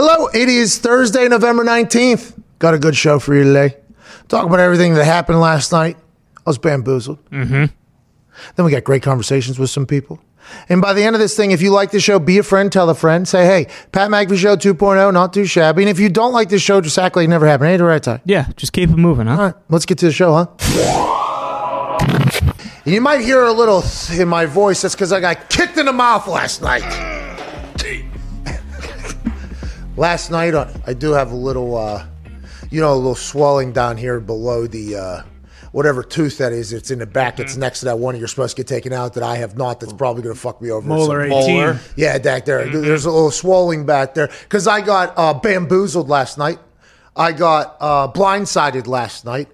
Hello, it is Thursday, November 19th. Got a good show for you today. Talk about everything that happened last night. I was bamboozled. Mm-hmm. Then we got great conversations with some people. And by the end of this thing, if you like the show, be a friend, tell a friend. Say, hey, Pat McAfee Show 2.0, not too shabby. And if you don't like this show, just act like it never happened. Hey, the right time. Yeah, just keep it moving, huh? All right, let's get to the show, huh? You might hear a little in my voice. That's because I got kicked in the mouth last night. Last night, uh, I do have a little, uh, you know, a little swelling down here below the uh, whatever tooth that is. It's in the back. It's next to that one you're supposed to get taken out that I have not. That's probably going to fuck me over. Molar Some- 18. yeah, back there. There's a little swelling back there because I got uh, bamboozled last night. I got uh, blindsided last night.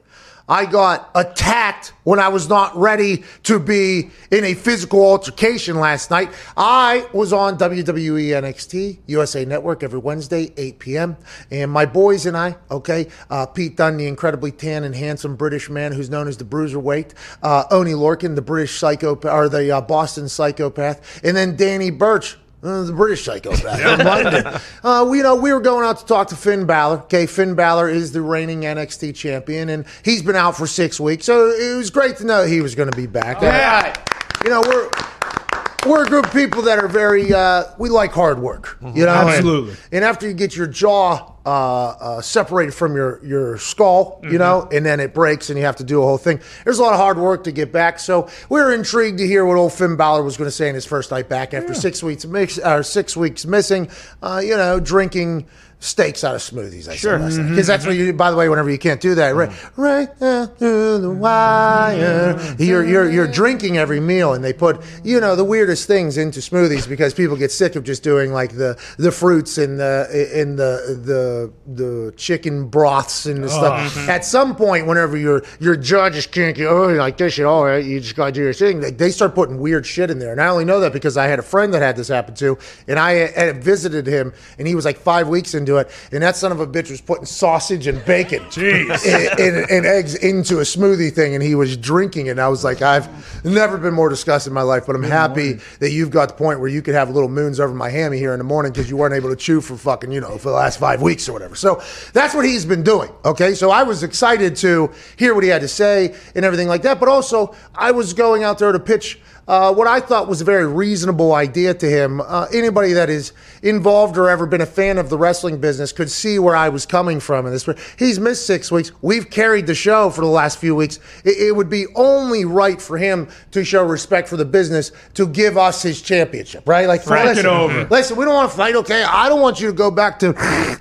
I got attacked when I was not ready to be in a physical altercation last night. I was on WWE NXT USA Network every Wednesday, 8 p.m. And my boys and I, okay, uh, Pete Dunne, the incredibly tan and handsome British man who's known as the Bruiserweight, uh, Oni Lorcan, the British psychopath, or the uh, Boston psychopath, and then Danny Burch, uh, the British psychopath from London. Uh, we, you know, we were going out to talk to Finn Balor. Okay, Finn Balor is the reigning NXT champion, and he's been out for six weeks, so it was great to know he was going to be back. Yeah. you know, we're we're a group of people that are very uh, we like hard work. You know, Absolutely. And, and after you get your jaw uh, uh, separated from your your skull, you know, and then it breaks and you have to do a whole thing. There's a lot of hard work to get back. So we are intrigued to hear what old Finn Balor was going to say in his first night back after six weeks mix, or six weeks missing. Uh, you know, drinking. Steaks out of smoothies, I sure. Because mm-hmm. that's what you. By the way, whenever you can't do that, right, mm-hmm. right down through the wire, you're you're you're drinking every meal, and they put you know the weirdest things into smoothies because people get sick of just doing like the the fruits and the in the the the chicken broths and the stuff. Oh, mm-hmm. At some point, whenever your your judges can't get oh like this shit, all right, you just gotta do your thing. They, they start putting weird shit in there, and I only know that because I had a friend that had this happen to, and I had visited him, and he was like five weeks into it, and that son of a bitch was putting sausage and bacon Jeez. and, and, and eggs into a smoothie thing, and he was drinking it. And I was like, I've never been more disgusted in my life, but I'm happy that you've got the point where you could have little moons over my hammy here in the morning because you weren't able to chew for fucking, you know, for the last five weeks or whatever. So that's what he's been doing. Okay. So I was excited to hear what he had to say and everything like that. But also, I was going out there to pitch uh, what I thought was a very reasonable idea to him. Uh, anybody that is involved or ever been a fan of the wrestling business could see where I was coming from in this. He's missed six weeks. We've carried the show for the last few weeks. It, it would be only right for him to show respect for the business to give us his championship, right? Like, Frank it listen, over. listen, we don't want to fight, okay? I don't want you to go back to,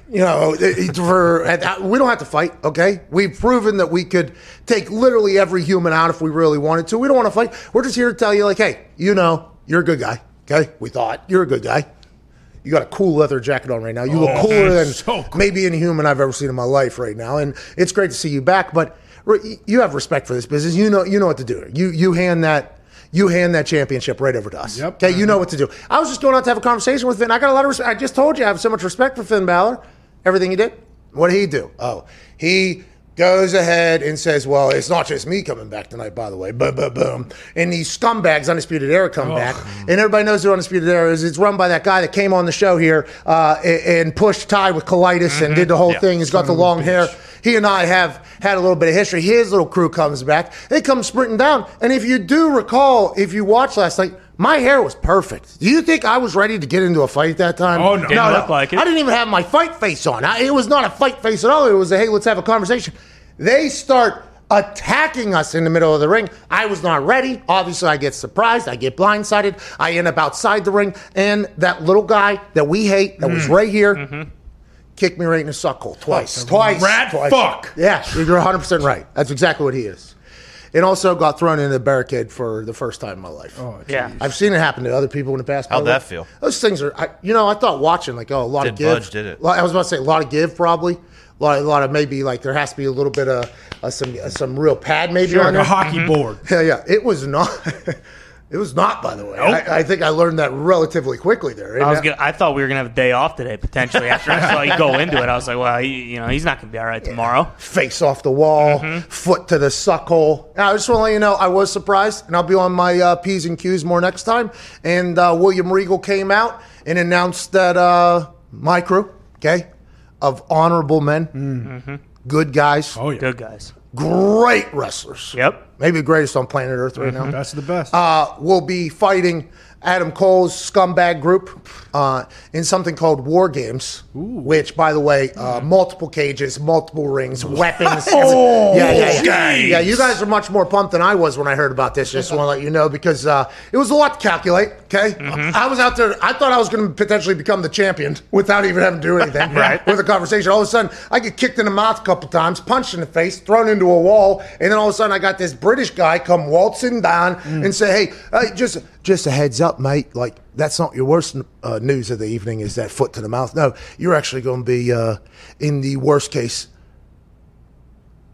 you know, for we don't have to fight, okay? We've proven that we could take literally every human out if we really wanted to. We don't want to fight. We're just here to tell you, like, hey, you know, you're a good guy, okay? We thought you're a good guy. You got a cool leather jacket on right now. You look Oh, cooler than so cool. maybe any human I've ever seen in my life right now, and it's great to see you back. But you have respect for this business. You know, you know what to do. You you hand that. You hand that championship right over to us. Yep. Okay, you know what to do. I was just going out to have a conversation with Finn. I got a lot of respect. I just told you I have so much respect for Finn Balor. Everything he did. What did he do? Oh, he goes ahead and says, "Well, it's not just me coming back tonight, by the way." Boom, boom, boom. And these scumbags, Undisputed Era, come back, and everybody knows who Undisputed Era is. It's run by that guy that came on the show here uh, and and pushed Ty with colitis and did the whole thing. He's got the long hair. He and I have had a little bit of history. His little crew comes back. They come sprinting down. And if you do recall, if you watched last night, my hair was perfect. Do you think I was ready to get into a fight at that time? Oh, no. Didn't look like it. I didn't even have my fight face on. I, it was not a fight face at all. It was a hey, let's have a conversation. They start attacking us in the middle of the ring. I was not ready. Obviously, I get surprised. I get blindsided. I end up outside the ring, and that little guy that we hate, that Mm. was right here, Mm-hmm. Kicked me right in the suckhole twice. Twice. rat twice. fuck. Yeah, you're 100 percent right. That's exactly what he is. And also got thrown into the barricade for the first time in my life. Oh, Yeah. I've seen it happen to other people in the past. How'd the way. that feel? Those things are, I, you know, I thought watching like, oh, a lot of give. Budge did it. I was about to say a lot of give, probably. A lot, a lot of maybe like there has to be a little bit of uh, some uh, some real pad maybe on Like there. a hockey board. Yeah, yeah. It was not. it was not, by the way. I, I think I learned that relatively quickly there. I was gonna, I thought we were gonna have a day off today potentially. After I saw you go into it, I was like, well, he, you know, he's not gonna be all right tomorrow. face off the wall, Mm-hmm. foot to the suckhole. I just want to let you know I was surprised, and I'll be on my uh, P's and Q's more next time. And uh, William Regal came out and announced that uh, my crew, okay, of honorable men, good guys, Oh yeah, Good guys. Great wrestlers. Yep. Maybe the greatest on planet Earth right now. that's the best. Uh, will be fighting Adam Cole's scumbag group uh, in something called War Games, which, by the way, uh, multiple cages, multiple rings, weapons. Oh, yeah, yeah, yeah. Yeah, you guys are much more pumped than I was when I heard about this. Just want to let you know because uh, it was a lot to calculate. Okay, I was out there. I thought I was going to potentially become the champion without even having to do anything. Right. With a conversation, all of a sudden I get kicked in the mouth a couple times, punched in the face, thrown into a wall, and then all of a sudden I got this British guy come waltzing down and say, "Hey, uh, just just a heads up, mate. Like that's not your worst uh, news of the evening. Is that foot to the mouth? No, you're actually going to be uh, in the worst case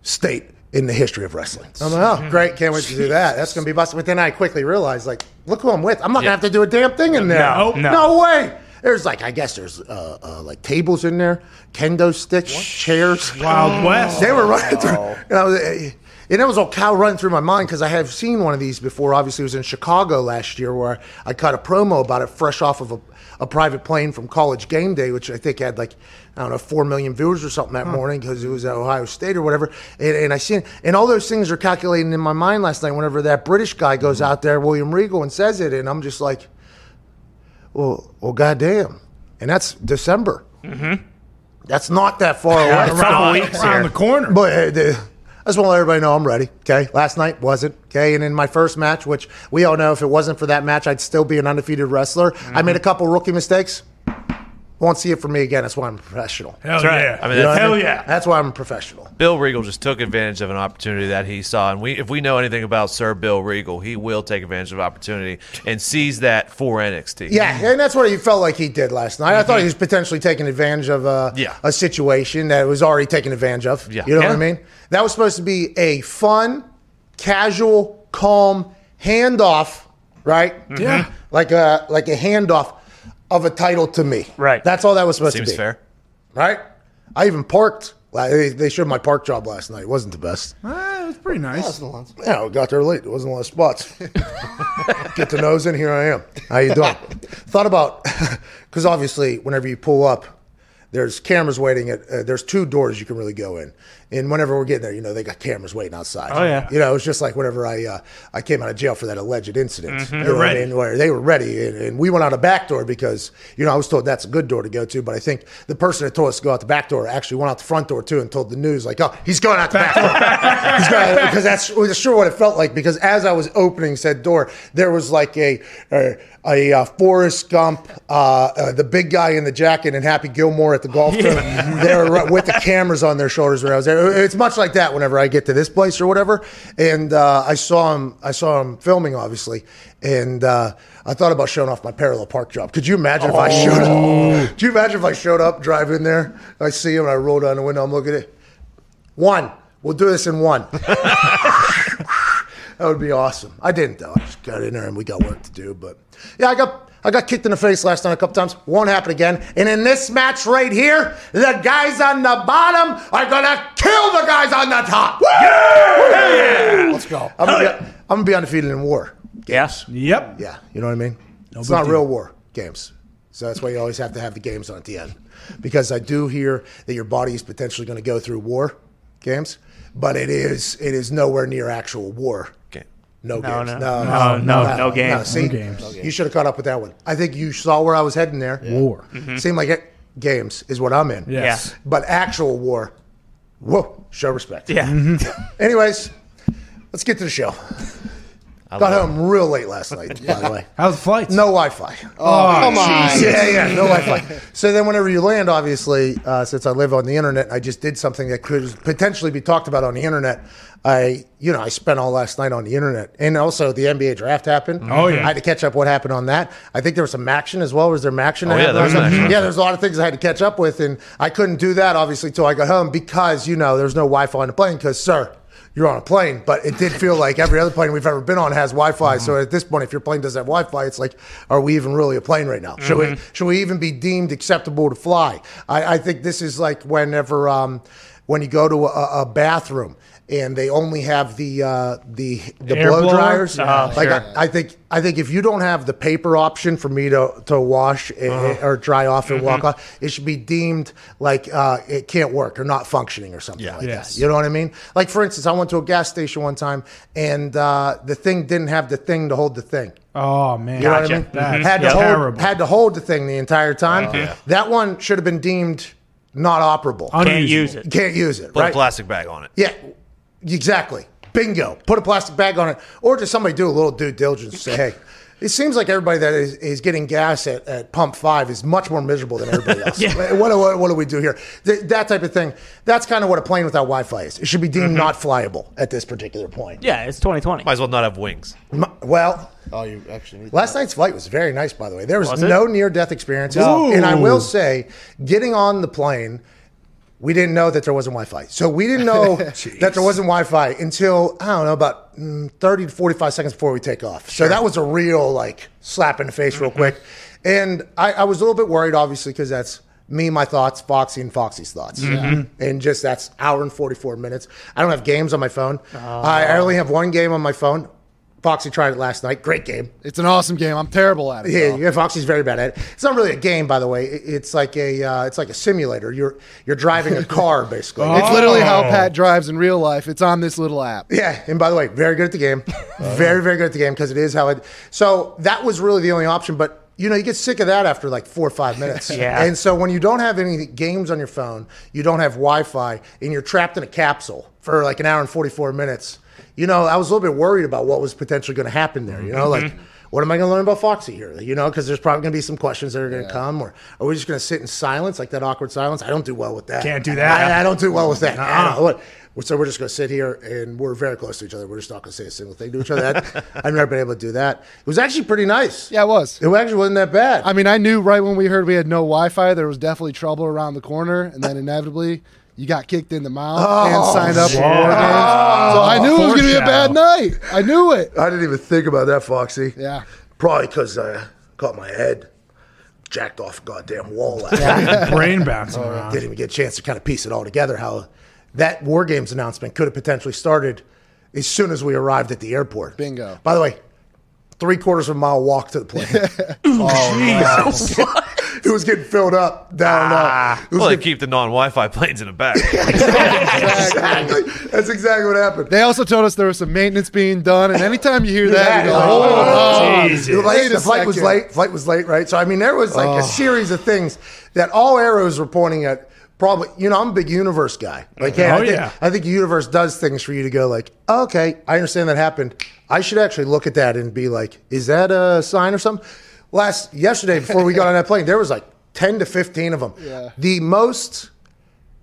state in the history of wrestling. I'm like, oh, great, can't wait to do that. That's going to be busted. But then I quickly realized, like, look who I'm with. I'm not going to have to do a damn thing in there. No, no. no way. There's like, I guess there's uh, uh, like tables in there, kendo sticks, chairs. Wild West. They were running through, and I was, eh, and it was all cow running through my mind because I have seen one of these before. Obviously, it was in Chicago last year where I cut a promo about it fresh off of a, a private plane from College Game Day, which I think had like I don't know four million viewers or something that morning because it was at Ohio State or whatever. And, and I seen and all those things are calculating in my mind last night. Whenever that British guy goes out there, William Regal, and says it, and I'm just like, well, well, goddamn, and that's December. Mm-hmm. That's not that far away. it's a couple weeks around the corner. But uh, the, I just want to let everybody know I'm ready. Okay, last night wasn't okay, and in my first match, which we all know, if it wasn't for that match, I'd still be an undefeated wrestler. I mm-hmm. made a couple rookie mistakes. Won't see it from me again. That's why I'm a professional. Hell right. yeah. I mean, You know that's, what I Hell mean? yeah. That's why I'm a professional. Bill Regal just took advantage of an opportunity that he saw, and we, if we know anything about Sir Bill Regal, he will take advantage of opportunity and seize that for NXT. Yeah, and that's what he felt like he did last night. I thought he was potentially taking advantage of a, Yeah. a situation that was already taken advantage of. Yeah. You know what I mean? That was supposed to be a fun, casual, calm handoff, right? Yeah. Like a like a handoff of a title to me. Right. That's all that was supposed seems to be. fair. Right? I even parked. They they showed my park job last night. It wasn't the best. Ah, was pretty nice. Yeah, we got there late. It wasn't a lot of spots. Get the nose in. Here I am. How you doing? Thought about because obviously, whenever you pull up, there's cameras waiting at. Uh, there's two doors you can really go in, and whenever we're getting there, you know they got cameras waiting outside. Oh, yeah. You know, it's just like whenever I uh, I came out of jail for that alleged incident. Mm-hmm. You know I mean? Where they were ready, and, and we went out a back door because you know I was told that's a good door to go to, but I think the person that told us to go out the back door actually went out the front door too and told the news like, oh, he's going out the back door. He's going because that's was sure what it felt like. Because as I was opening said door, there was like a a, a, uh Forrest Gump, uh, uh, the big guy in the jacket, and Happy Gilmore at the golf tournament. They were right with the cameras on their shoulders when I was there. It's much like that whenever I get to this place or whatever. And uh, I saw him. I saw him filming, obviously, and uh, I thought about showing off my parallel park job. Could you imagine if I showed up? Could you imagine if I showed up, drive in there, I see him, and I roll down the window, I'm looking at it. One. We'll do this in one. That would be awesome. I didn't though. I just got in there and we got work to do. But yeah, I got I got kicked in the face last night a couple times. Won't happen again. And in this match right here, the guys on the bottom are gonna kill the guys on the top. Yeah! Let's go. I'm gonna, be, I'm gonna be undefeated in war. Yes. Yep. Yeah, you know what I mean. it's not deal. real war games, so that's why you always have to have the games on at the end. Because I do hear that your body is potentially going to go through war games, but it is it is nowhere near actual war. Okay. No, No, games. no. No, no, no games. see, No games. you should have caught up with that one. I think you saw where I was heading there. War. Seemed like it. Games is what I'm in. Yes. But actual war, whoa, show respect. Yeah. Mm-hmm. Anyways, let's get to the show. I Got love home real late last night, by the way. How's the flight? No Wi-Fi. Oh, Come on. Yeah, yeah, no Wi-Fi. So then, whenever you land, obviously, uh, since I live on the internet, I just did something that could potentially be talked about on the internet. I, you know, I spent all last night on the internet, and also the NBA draft happened. Oh, yeah. I had to catch up what happened on that. I think there was some action as well. Was there action? Oh, yeah, there was action. Yeah, there's a lot of things I had to catch up with, and I couldn't do that obviously till I got home because you know there's no Wi-Fi on the plane. Because sir, you're on a plane, but it did feel like every other plane we've ever been on has Wi-Fi. So at this point, if your plane doesn't have Wi-Fi, it's like, are we even really a plane right now? Should we should we even be deemed acceptable to fly? I, I think this is like whenever um, when you go to a, a bathroom and they only have the uh, the the Air blow blower? dryers. Oh, like sure. I, I think I think if you don't have the paper option for me to to wash eh, Uh-huh. eh, or dry off and Mm-hmm. walk off, it should be deemed like uh, it can't work or not functioning or something like Yes. that. You know what I mean? Like for instance, I went to a gas station one time and uh, the thing didn't have the thing to hold the thing. Oh man, You know Gotcha. what I mean? That's Had to hold terrible. had to hold the thing the entire time. Yeah. That one should have been deemed not operable. Can't Unusable. use it. Can't use it. Put right? a plastic bag on it. Yeah, exactly. Bingo. Put a plastic bag on it, or just somebody do a little due diligence. Say, hey, it seems like everybody that is, is getting gas at, at pump five is much more miserable than everybody else. what, what, what do we do here? Th- that type of thing. That's kind of what a plane without Wi-Fi is. It should be deemed mm-hmm. not flyable at this particular point. Yeah, it's 2020. Might as well not have wings. M- Well, Oh, you actually need Last night's flight was very nice, by the way. There was, Was no near death experiences. Ooh. And I will say, getting on the plane, we didn't know that there wasn't Wi Fi. So we didn't know that there wasn't Wi Fi until, I don't know, about mm, 30 to 45 seconds before we take off. So that was a real, like, slap in the face, real quick. And I, I was a little bit worried, obviously, because that's me, my thoughts, Foxy, and Foxy's thoughts. And just that's hour and 44 minutes. I don't have games on my phone. I, I only have one game on my phone. Foxy tried it last night. Great game. It's an awesome game. I'm terrible at it. Yeah, yeah, Foxy's very bad at it. It's not really a game, by the way. It's like a uh, it's like a simulator. You're you're driving a car basically. It's literally how Oh. Pat drives in real life. It's on this little app. yeah, and by the way, very good at the game. very very good at the game because it is how it. So that was really the only option, but. You know, you get sick of that after like four or five minutes. Yeah. And so when you don't have any games on your phone, you don't have Wi Fi, and you're trapped in a capsule for like an hour and 44 minutes, you know, I was a little bit worried about what was potentially going to happen there. You know, mm-hmm. like, what am I going to learn about Foxy here? You know, because there's probably going to be some questions that are going to come, or are we just going to sit in silence, like that awkward silence? I don't do well with that. Can't do that. I, I don't do well with that. Nuh-uh. I don't- what- so we're just going to sit here and we're very close to each other. We're just not going to say a single thing to each other. That- I've never been able to do that. It was actually pretty nice. Yeah, it was. It actually wasn't that bad. I mean, I knew right when we heard we had no Wi-Fi, there was definitely trouble around the corner, and then inevitably you got kicked in the mouth oh, and signed up for shit. war games. So I knew it was going to be a bad night. I knew it. I didn't even think about that, Foxy. Yeah. Probably because I caught my head jacked off a goddamn wall. last night. brain bouncing around. Didn't even get a chance to kind of piece it all together. How that War Games announcement could have potentially started as soon as we arrived at the airport. Bingo. By the way, three quarters of a mile walk to the plane. Oh, it was getting filled up down. Uh, it was Well, they keep the non-Wi-Fi planes in the back. exactly. That's exactly what happened. They also told us there was some maintenance being done, and anytime you hear that, you go, Yeah. "Oh, Jesus. The, Wait the flight was late. Flight was late, right? So I mean, there was like Oh. a series of things that all arrows were pointing at. Probably, you know, I'm a big universe guy. Like, hey, Oh, I, think, yeah. I think the universe does things for you to go like, oh, okay, I understand that happened. I should actually look at that and be like, is that a sign or something? Last yesterday, before we got on that plane, there was like ten to fifteen of them. Yeah. The most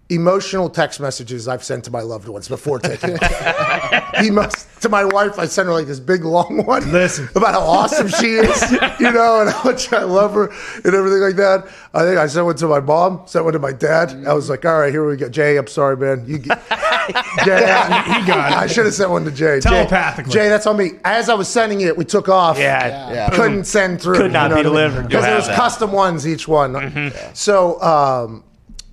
emotional text messages I've sent to my loved ones before taking off. the most to my wife, I sent her like this big long one. Listen. about how awesome she is, you know, and how much I love her and everything like that. I think I sent one to my mom, sent one to my dad. I was like, all right, here we go. Jay, I'm sorry, man. You get, Jay, I, He got it. I should have sent one to Jay. Jay- Telepathically. Jay, that's on me. As I was sending it, we took off. Yeah. Yeah. Couldn't send through. Could not be delivered. Because You'll it was that. custom ones each one. So, um,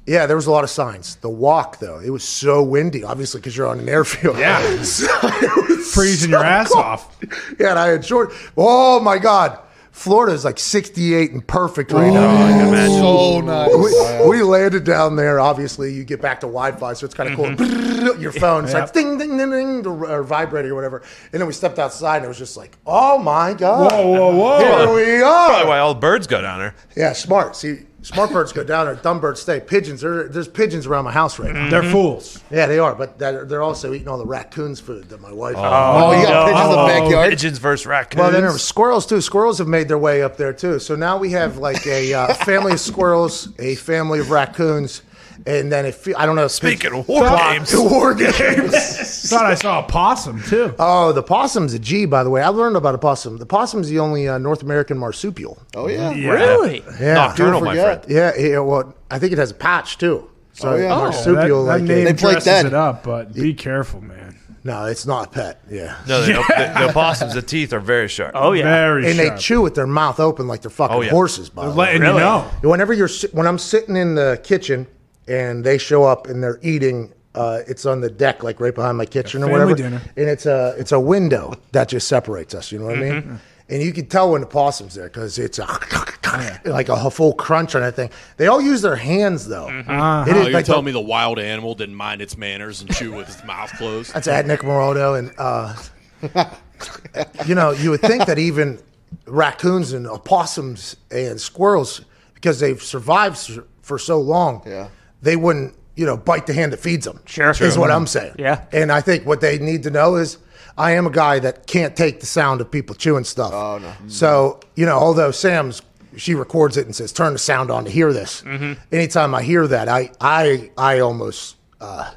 yeah, there was a lot of signs. The walk, though, it was so windy, obviously, because you're on an airfield. Yeah. So it was Freezing your ass cold. off. Yeah, and I had short. Oh my God, Florida is like 68 and perfect right oh, now. so nice. We, we landed down there. Obviously, you get back to Wi-Fi, so it's kind of cool. Mm-hmm. Your phone starts Yep. ding, ding, ding, ding, or vibrating or whatever. And then we stepped outside, and it was just like, oh my god! Whoa, whoa, whoa. Here we are. Probably why all the birds go down there. Yeah, smart. See, smart birds go down there. Dumb birds stay. Pigeons. There, there's pigeons around my house right now. They're fools. Yeah, they are. But they're, they're also eating all the raccoons' food that my wife. Oh, you got pigeons in the Oh. backyard? Pigeons versus raccoons. Well, then there were squirrels too. Squirrels have made their way up there too. So now we have like a uh, family of squirrels, a family of raccoons, and then if I don't know. Speaking of war games, war games. Thought I saw a possum too. oh, the possum's a G, by the way. I learned about a possum. The possum's the only uh, North American marsupial. Oh, yeah. Really? Yeah, nocturnal, my forget. friend. yeah. yeah, Well, I think it has a patch too. So Oh, yeah. Oh, marsupial, that, that like name They play dresses dead. it up, but be careful, man. no, it's not a pet. Yeah. No, the, the, the opossums, the teeth are very sharp. Oh yeah. Very And sharp. they chew with their mouth open like they're fucking Oh, yeah. horses. By the way. letting you Really? know. Whenever you're when I'm sitting in the kitchen and they show up and they're eating Uh, it's on the deck, like right behind my kitchen or whatever. dinner. And it's a it's a window that just separates us. You know what I mean? And you can tell when the possum's there because it's a, like a full crunch on that thing. They all use their hands though. It Oh, is you're like telling the- me the wild animal didn't mind its manners and chew with its mouth closed? That's at Nick Morodo, and uh, you know, you would think that even raccoons and opossums and squirrels, because they've survived s- for so long, Yeah. They wouldn't, you know, bite the hand that feeds them. Sure. is Sure. what I'm saying. Yeah. and I think what they need to know is. I am a guy that can't take the sound of people chewing stuff. Oh no! So you know, although Sam's she records it and says, "Turn the sound on to hear this." Mm-hmm. Anytime I hear that, I I I almost uh,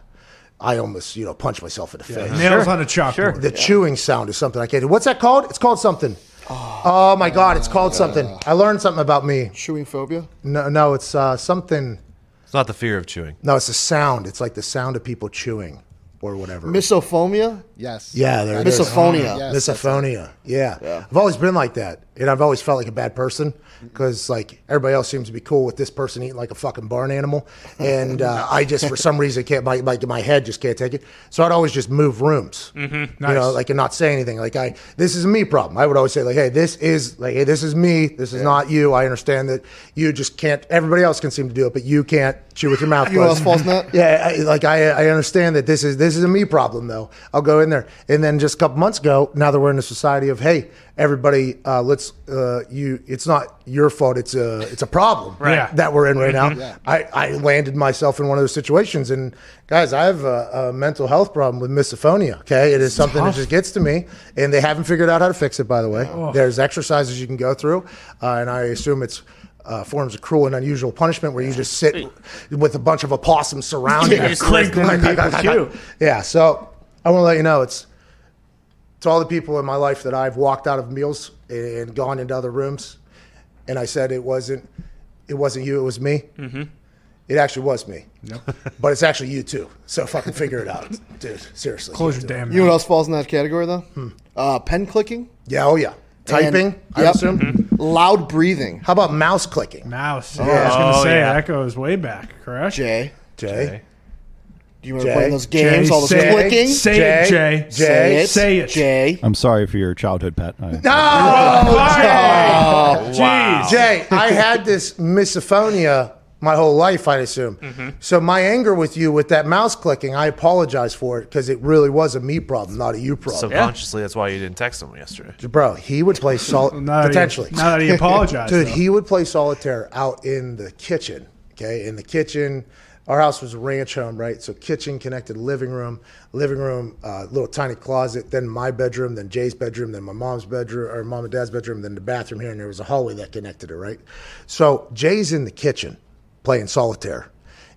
I almost you know punch myself in the face. Nails on a chalkboard. Sure. The chewing sound is something I can't do. What's that called? It's called something. Oh, my God, it's called something. I learned something about me. Chewing phobia. No, no, it's uh, something. It's not the fear of chewing. No, it's the sound. It's like the sound of people chewing or whatever. Misophonia. Yes. yeah, there it is. Misophonia. Yes, Misophonia. Yeah. I've always been like that. And I've always felt like a bad person because, like, everybody else seems to be cool with this person eating like a fucking barn animal. And uh, I just, for some reason, can't, my, my, my head just can't take it. So I'd always just move rooms, mm-hmm. you know, like, and not say anything. Like, I, this is a me problem. I would always say, like, hey, this is, like, hey, this is me. This is not you. I understand that you just can't, everybody else can seem to do it, but you can't chew with your mouth You know closed. what's false net? Yeah, I, like I, I understand that this is this is a me problem though. I'll go in there, and then just a couple months ago, now that we're in a society of hey, everybody, uh, let's uh, you. It's not your fault. It's a it's a problem Right. that we're in right now. I, I landed myself in one of those situations, and guys, I have a, a mental health problem with misophonia. Okay, it is something that just gets to me, and they haven't figured out how to fix it. By the way, there's exercises you can go through, uh, and I assume it's uh, forms of cruel and unusual punishment where you just sit with a bunch of opossums surrounding you. just listening to people chew. Yeah, so I want to let you know it's to all the people in my life that I've walked out of meals and gone into other rooms, and I said it wasn't it wasn't you, it was me. Mm-hmm. It actually was me. but it's actually you too. So fucking figure it out, dude. Seriously. Close your damn You know what else falls in that category though? Uh, pen clicking. Yeah. Oh yeah. Typing. And- I yep. assume. Mm-hmm. Loud breathing. How about mouse clicking? Mouse. Yeah, I was going to Oh, say, yeah. that goes way back, correct? Jay. Jay. Do you remember Jay. playing those Jay, games? all those say, clicking. Say Jay, it, Jay. Jay, Say it. Say it. Jay. I'm sorry for your childhood pet. I, No. Oh, Jeez. Jay, I had this misophonia my whole life, I'd assume. Mm-hmm. So my anger with you with that mouse clicking, I apologize for it because it really was a me problem, not a you problem. Subconsciously, that's why you didn't text him yesterday. Bro, he would play sol- Now he- potentially. now that he apologized, Dude, though. he would play solitaire out in the kitchen. Okay, in the kitchen. Our house was a ranch home, right? So kitchen connected living room, living room, uh, little tiny closet, then my bedroom, then Jay's bedroom, then my mom's bedroom or mom and dad's bedroom, then the bathroom here, and there was a hallway that connected it, right? So Jay's in the kitchen playing solitaire,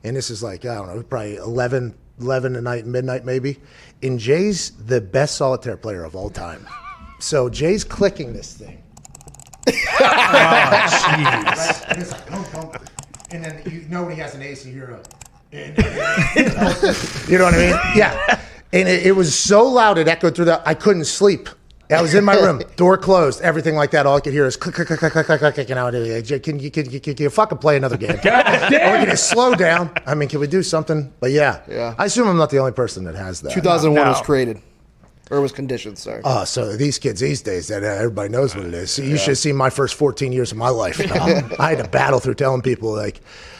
and this is like I don't know, probably 11, 11 at night, midnight maybe. And Jay's the best solitaire player of all time. So Jay's clicking this thing. oh, Jeez. And it's like, boom, boom. And then you know when he has an ace, you hear a. you know what I mean? Yeah. And it, it was so loud, it echoed through the. I couldn't sleep. I was in my room, door closed, everything like that. All I could hear is click, click, click, click, click, click, click, click. And I would, can you, can, you, can you fucking play another game? Or we can just slow down. I mean, can we do something? But yeah, Yeah. I assume I'm not the only person that has that. 2001 No. was created, or was conditioned. Sorry. Oh, so these kids these days, that uh, everybody knows what it is. So you should have seen my first 14 years of my life. Um, I had to battle through telling people like,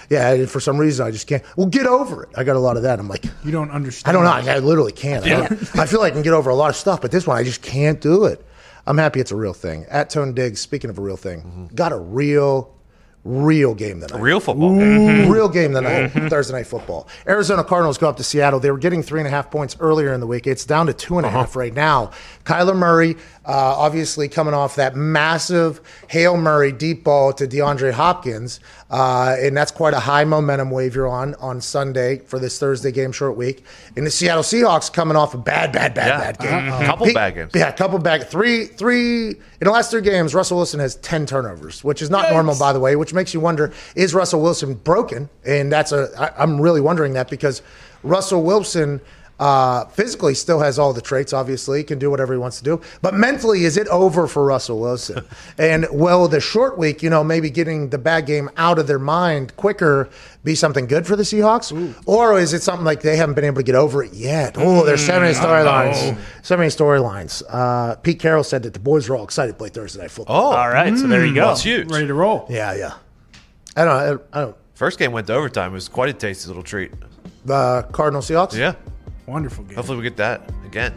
yeah, and for some reason I just can't. Well, get over it. I got a lot of that. I'm like, You don't understand. I don't know. I, I literally can't. I, I feel like I can get over a lot of stuff, but this one I just can't do it. I'm happy it's a real thing. At Tone Diggs, speaking of a real thing, mm-hmm. got a real, real game tonight. Real football. Mm-hmm. Real game tonight, mm-hmm. Thursday night football. Arizona Cardinals go up to Seattle. They were getting three and a half points earlier in the week. It's down to two and a uh-huh. half right now. Kyler Murray, uh, obviously coming off that massive Hail Murray deep ball to DeAndre Hopkins, uh, and that's quite a high momentum wave you're on on Sunday for this Thursday game short week. And the Seattle Seahawks coming off a bad, bad, bad, Yeah. bad game. Uh-oh. Couple He- bad games. Yeah, a couple bad. Three, three in the last three games. Russell Wilson has ten turnovers, which is not normal, by the way. Which makes you wonder: Is Russell Wilson broken? And that's a. I, I'm really wondering that because Russell Wilson Uh, physically, still has all the traits. Obviously, can do whatever he wants to do. But mentally, is it over for Russell Wilson? and will the short week, you know, maybe getting the bad game out of their mind quicker, be something good for the Seahawks, or is it something like they haven't been able to get over it yet? Oh, there's so many storylines. So many storylines. Uh, Pete Carroll said that the boys were all excited to play Thursday night football. Oh, All right, so there you go. that's huge. Ready to roll. Yeah, yeah. I don't. I don't. I don't First game went to overtime. It was quite a tasty little treat. the Cardinal Seahawks. Yeah. Wonderful game. Hopefully we get that again.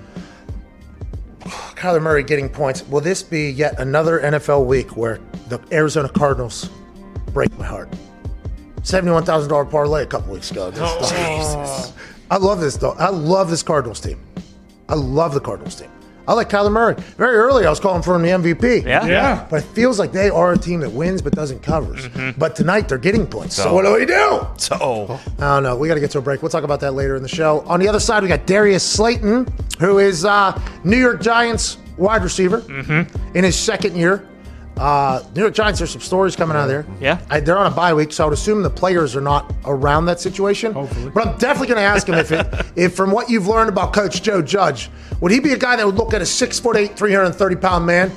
Kyler Murray getting points. Will this be yet another NFL week where the Arizona Cardinals break my heart? Seventy-one thousand dollar parlay a couple weeks ago. Oh, this- I love this though. I love this Cardinals team. I love the Cardinals team. I like Kyler Murray. Very early, I was calling for him the MVP. Yeah. Yeah. But it feels like they are a team that wins but doesn't cover. But tonight they're getting points. So, what do we do? So I don't know. We got to get to a break. We'll talk about that later in the show. On the other side, we got Darius Slayton, who is uh, New York Giants wide receiver in his second year. Uh, New York Giants, there's some stories coming out of there. Yeah. I, they're on a bye week, so I would assume the players are not around that situation. Hopefully. But I'm definitely going to ask him if, it, if, from what you've learned about Coach Joe Judge, would he be a guy that would look at a six foot eight, 330 pound man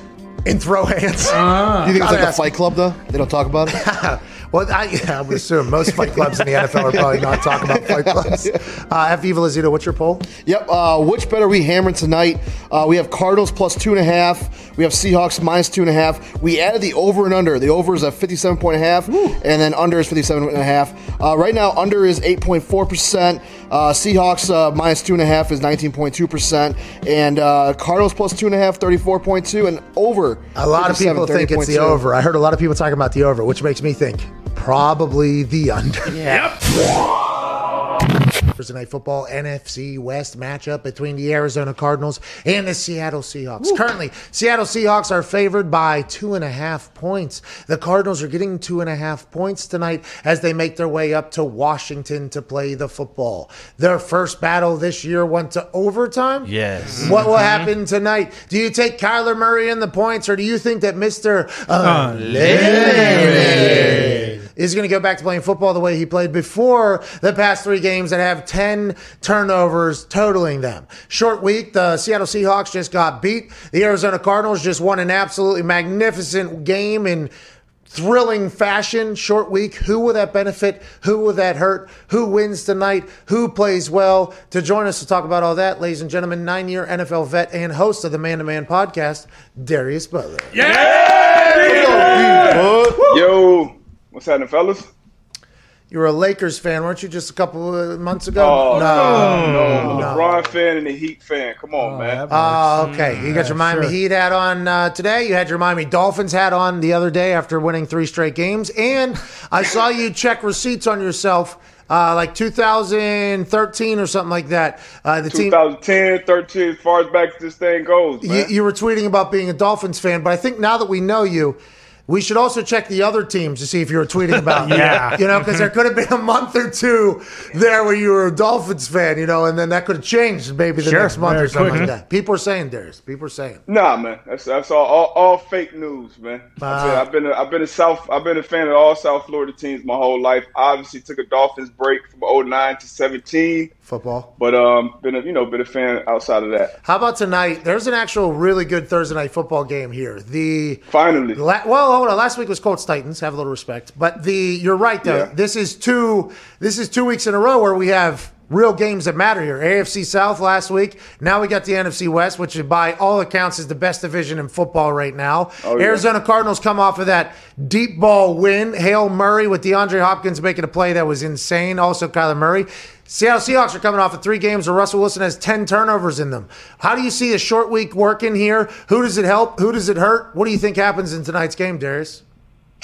and throw hands? Do you think it's Gotta like a ask. Fight Club though? They don't talk about it. Well, I, yeah, I would assume most fight clubs in the NFL are probably not talking about fight clubs. Uh, F. Eva Lazito, what's your poll? Yep. Uh, which bet are we hammering tonight? Uh, we have Cardinals plus two and a half. We have Seahawks minus two and a half. We added the over and under. The over is at fifty-seven point and a half, and then under is fifty-seven and a half. Uh, right now, under is eight point four percent. Uh, Seahawks uh, minus two and a half is nineteen point two percent, and uh, Cardinals plus two and a half, thirty-four point two, and over. A lot of people think it's the 30.2. over. I heard a lot of people talking about the over, which makes me think probably the under. Yeah. Thursday Night Football NFC West matchup between the Arizona Cardinals and the Seattle Seahawks. Currently, Seattle Seahawks are favored by two and a half points. The Cardinals are getting two and a half points tonight as they make their way up to Washington to play the football. Their first battle this year went to overtime. yes. What will mm-hmm. happen tonight? Do you take Kyler Murray in the points, or do you think that Mister Unlimited is going to go back to playing football the way he played before the past three games that have ten turnovers totaling them? Short week. The Seattle Seahawks just got beat. The Arizona Cardinals just won an absolutely magnificent game in thrilling fashion, short week. Who will that benefit? Who will that hurt? Who wins tonight? Who plays well? To join us to talk about all that, ladies and gentlemen, nine year NFL vet and host of the Man to Man podcast, Darius Butler. Yeah, Yo, what's happening, fellas? You were a Lakers fan, weren't you, just a couple of months ago? Oh, no, no, no. LeBron fan and the Heat fan. Come on, man. Oh, okay. You got your Miami sure. Heat hat on uh, today. You had your Miami Dolphins hat on the other day after winning three straight games. And I saw you check receipts on yourself, uh, like 2013 or something like that. Uh, the team. 2010, 13, as far as back as this thing goes, You, you were tweeting about being a Dolphins fan, but I think now that we know you, we should also check the other teams to see if you were tweeting about. Yeah. You know, because there could have been a month or two there where you were a Dolphins fan, you know, and then that could have changed maybe the Sure. next month or something quick. like that. People are saying, Darius. People are saying. Nah, man, that's that's all all, all fake news, man. I said, uh, I've been a, I've been a South I've been a fan of all South Florida teams my whole life. Obviously, took a Dolphins break from 09 to 17, Football. but um, been a you know been a fan outside of that. How about tonight? There's an actual really good Thursday night football game here. The Finally, La- well, hold on. Last week was Colts Titans. Have a little respect. But the you're right though. Yeah. This is two. This is two weeks in a row where we have real games that matter here. AFC South last week. Now we got the NFC West, which by all accounts is the best division in football right now. Oh, yeah. Arizona Cardinals come off of that deep ball win. Hail Murray with DeAndre Hopkins making a play that was insane. Also Kyler Murray. Seattle Seahawks are coming off of three games where Russell Wilson has 10 turnovers in them. How do you see a short week working here? Who does it help? Who does it hurt? What do you think happens in tonight's game, Darius?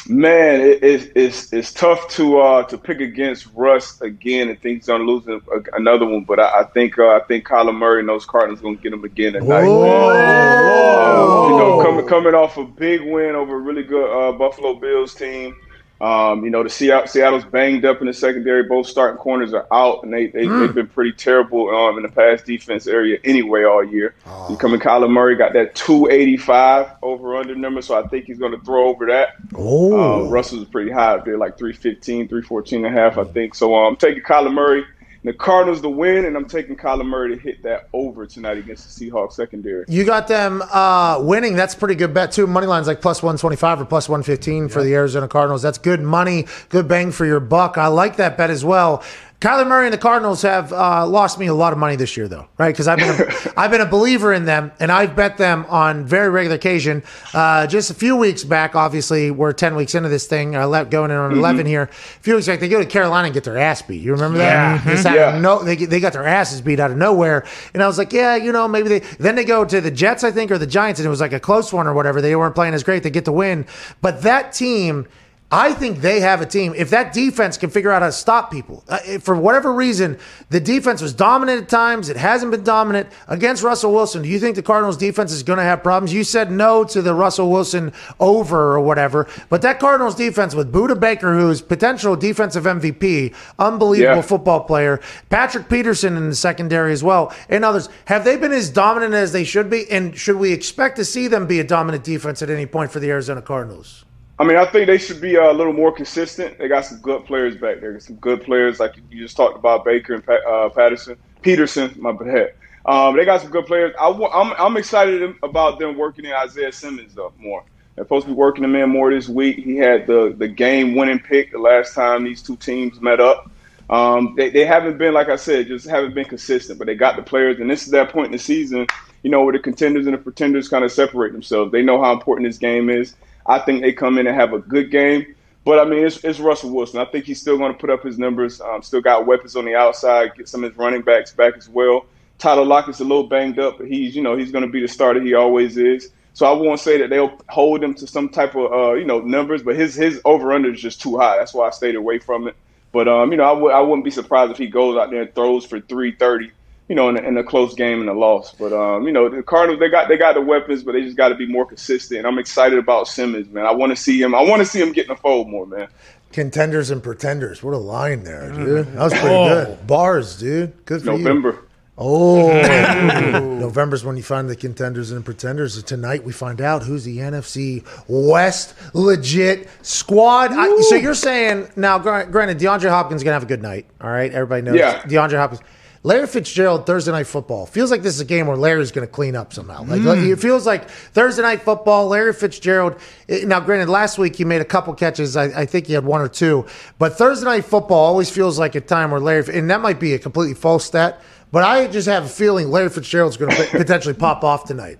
Man, it, it's it's it's tough to uh to pick against Russ again and think he's gonna lose a, another one. But I, I think uh, I think Kyler Murray and those Cardinals gonna get him again tonight. Um, you know, coming coming off a big win over a really good uh, Buffalo Bills team. Um, you know, the Seattle, Seattle's banged up in the secondary. Both starting corners are out, and they, they they've been pretty terrible um, in the pass defense area anyway all year. You coming, Kyler Murray got that 285 over under number, so I think he's going to throw over that. Oh. Uh, Russell's pretty high up there, like 315, 314 and a half, I think. So um, I'm taking Kyler Murray the Cardinals to win, and I'm taking Kyler Murray to hit that over tonight against the Seahawks secondary. You got them uh, winning. That's a pretty good bet too. Money line's like plus one twenty five or plus one fifteen for the Arizona Cardinals. That's good money, good bang for your buck. I like that bet as well. Kyler Murray and the Cardinals have uh, lost me a lot of money this year, though, right? Because I've been a, I've been a believer in them, and I've bet them on very regular occasion. Uh, just a few weeks back, obviously, we're ten weeks into this thing. I let going in on 11 here. A few weeks back, they go to Carolina and get their ass beat. You remember that? Out of Yeah. no, they, they got their asses beat out of nowhere. And I was like, yeah, you know, maybe they. Then they go to the Jets, I think, or the Giants, and it was like a close one or whatever. They weren't playing as great. They get the win. But that team. I think they have a team. If that defense can figure out how to stop people, uh, for whatever reason, the defense was dominant at times. It hasn't been dominant against Russell Wilson. Do you think the Cardinals defense is going to have problems? You said no to the Russell Wilson over or whatever, but that Cardinals defense with Budda Baker, who's potential defensive MVP, unbelievable Yeah. football player, Patrick Peterson in the secondary as well, and others, have they been as dominant as they should be? And should we expect to see them be a dominant defense at any point for the Arizona Cardinals? I mean, I think they should be uh, a little more consistent. They got some good players back there. Some good players like you just talked about Baker and uh, Patterson, Peterson. My bad. Um, they got some good players. I, am I'm, I'm excited about them working in Isaiah Simmons though more. They're supposed to be working him in more this week. He had the the game winning pick the last time these two teams met up. Um, they, they haven't been, like I said, just haven't been consistent, but they got the players. And this is that point in the season, you know, where the contenders and the pretenders kind of separate themselves. They know how important this game is. I think they come in and have a good game. But I mean, it's, it's Russell Wilson. I think he's still going to put up his numbers. Um, still got weapons on the outside. Get some of his running backs back as well. Tyler Lockett's a little banged up, but he's you know he's going to be the starter he always is. So I won't say that they'll hold him to some type of uh, you know numbers, but his his over under is just too high. That's why I stayed away from it. But um, you know, I would I wouldn't be surprised if he goes out there and throws for three thirty. You know, in a, in a close game and a loss. But um, you know, the Cardinals they got they got the weapons, but they just got to be more consistent. I'm excited about Simmons, man. I want to see him. I want to see him getting a fold more, man. Contenders and pretenders. What a line there, dude. That was pretty good. Bars, dude. Good for you. November. Oh, November's when you find the contenders and pretenders. Tonight we find out who's the NFC West legit squad. I, so you're saying now? Granted, DeAndre Hopkins is gonna have a good night. All right, everybody knows Yeah. DeAndre Hopkins. Larry Fitzgerald Thursday night football feels like this is a game where Larry's going to clean up somehow. Like it feels like Thursday night football. Larry Fitzgerald. eh, Now, granted, last week he made a couple catches. I, I think he had one or two. But Thursday night football always feels like a time where Larry, and that might be a completely false stat. But I just have a feeling Larry Fitzgerald's going to potentially pop off tonight.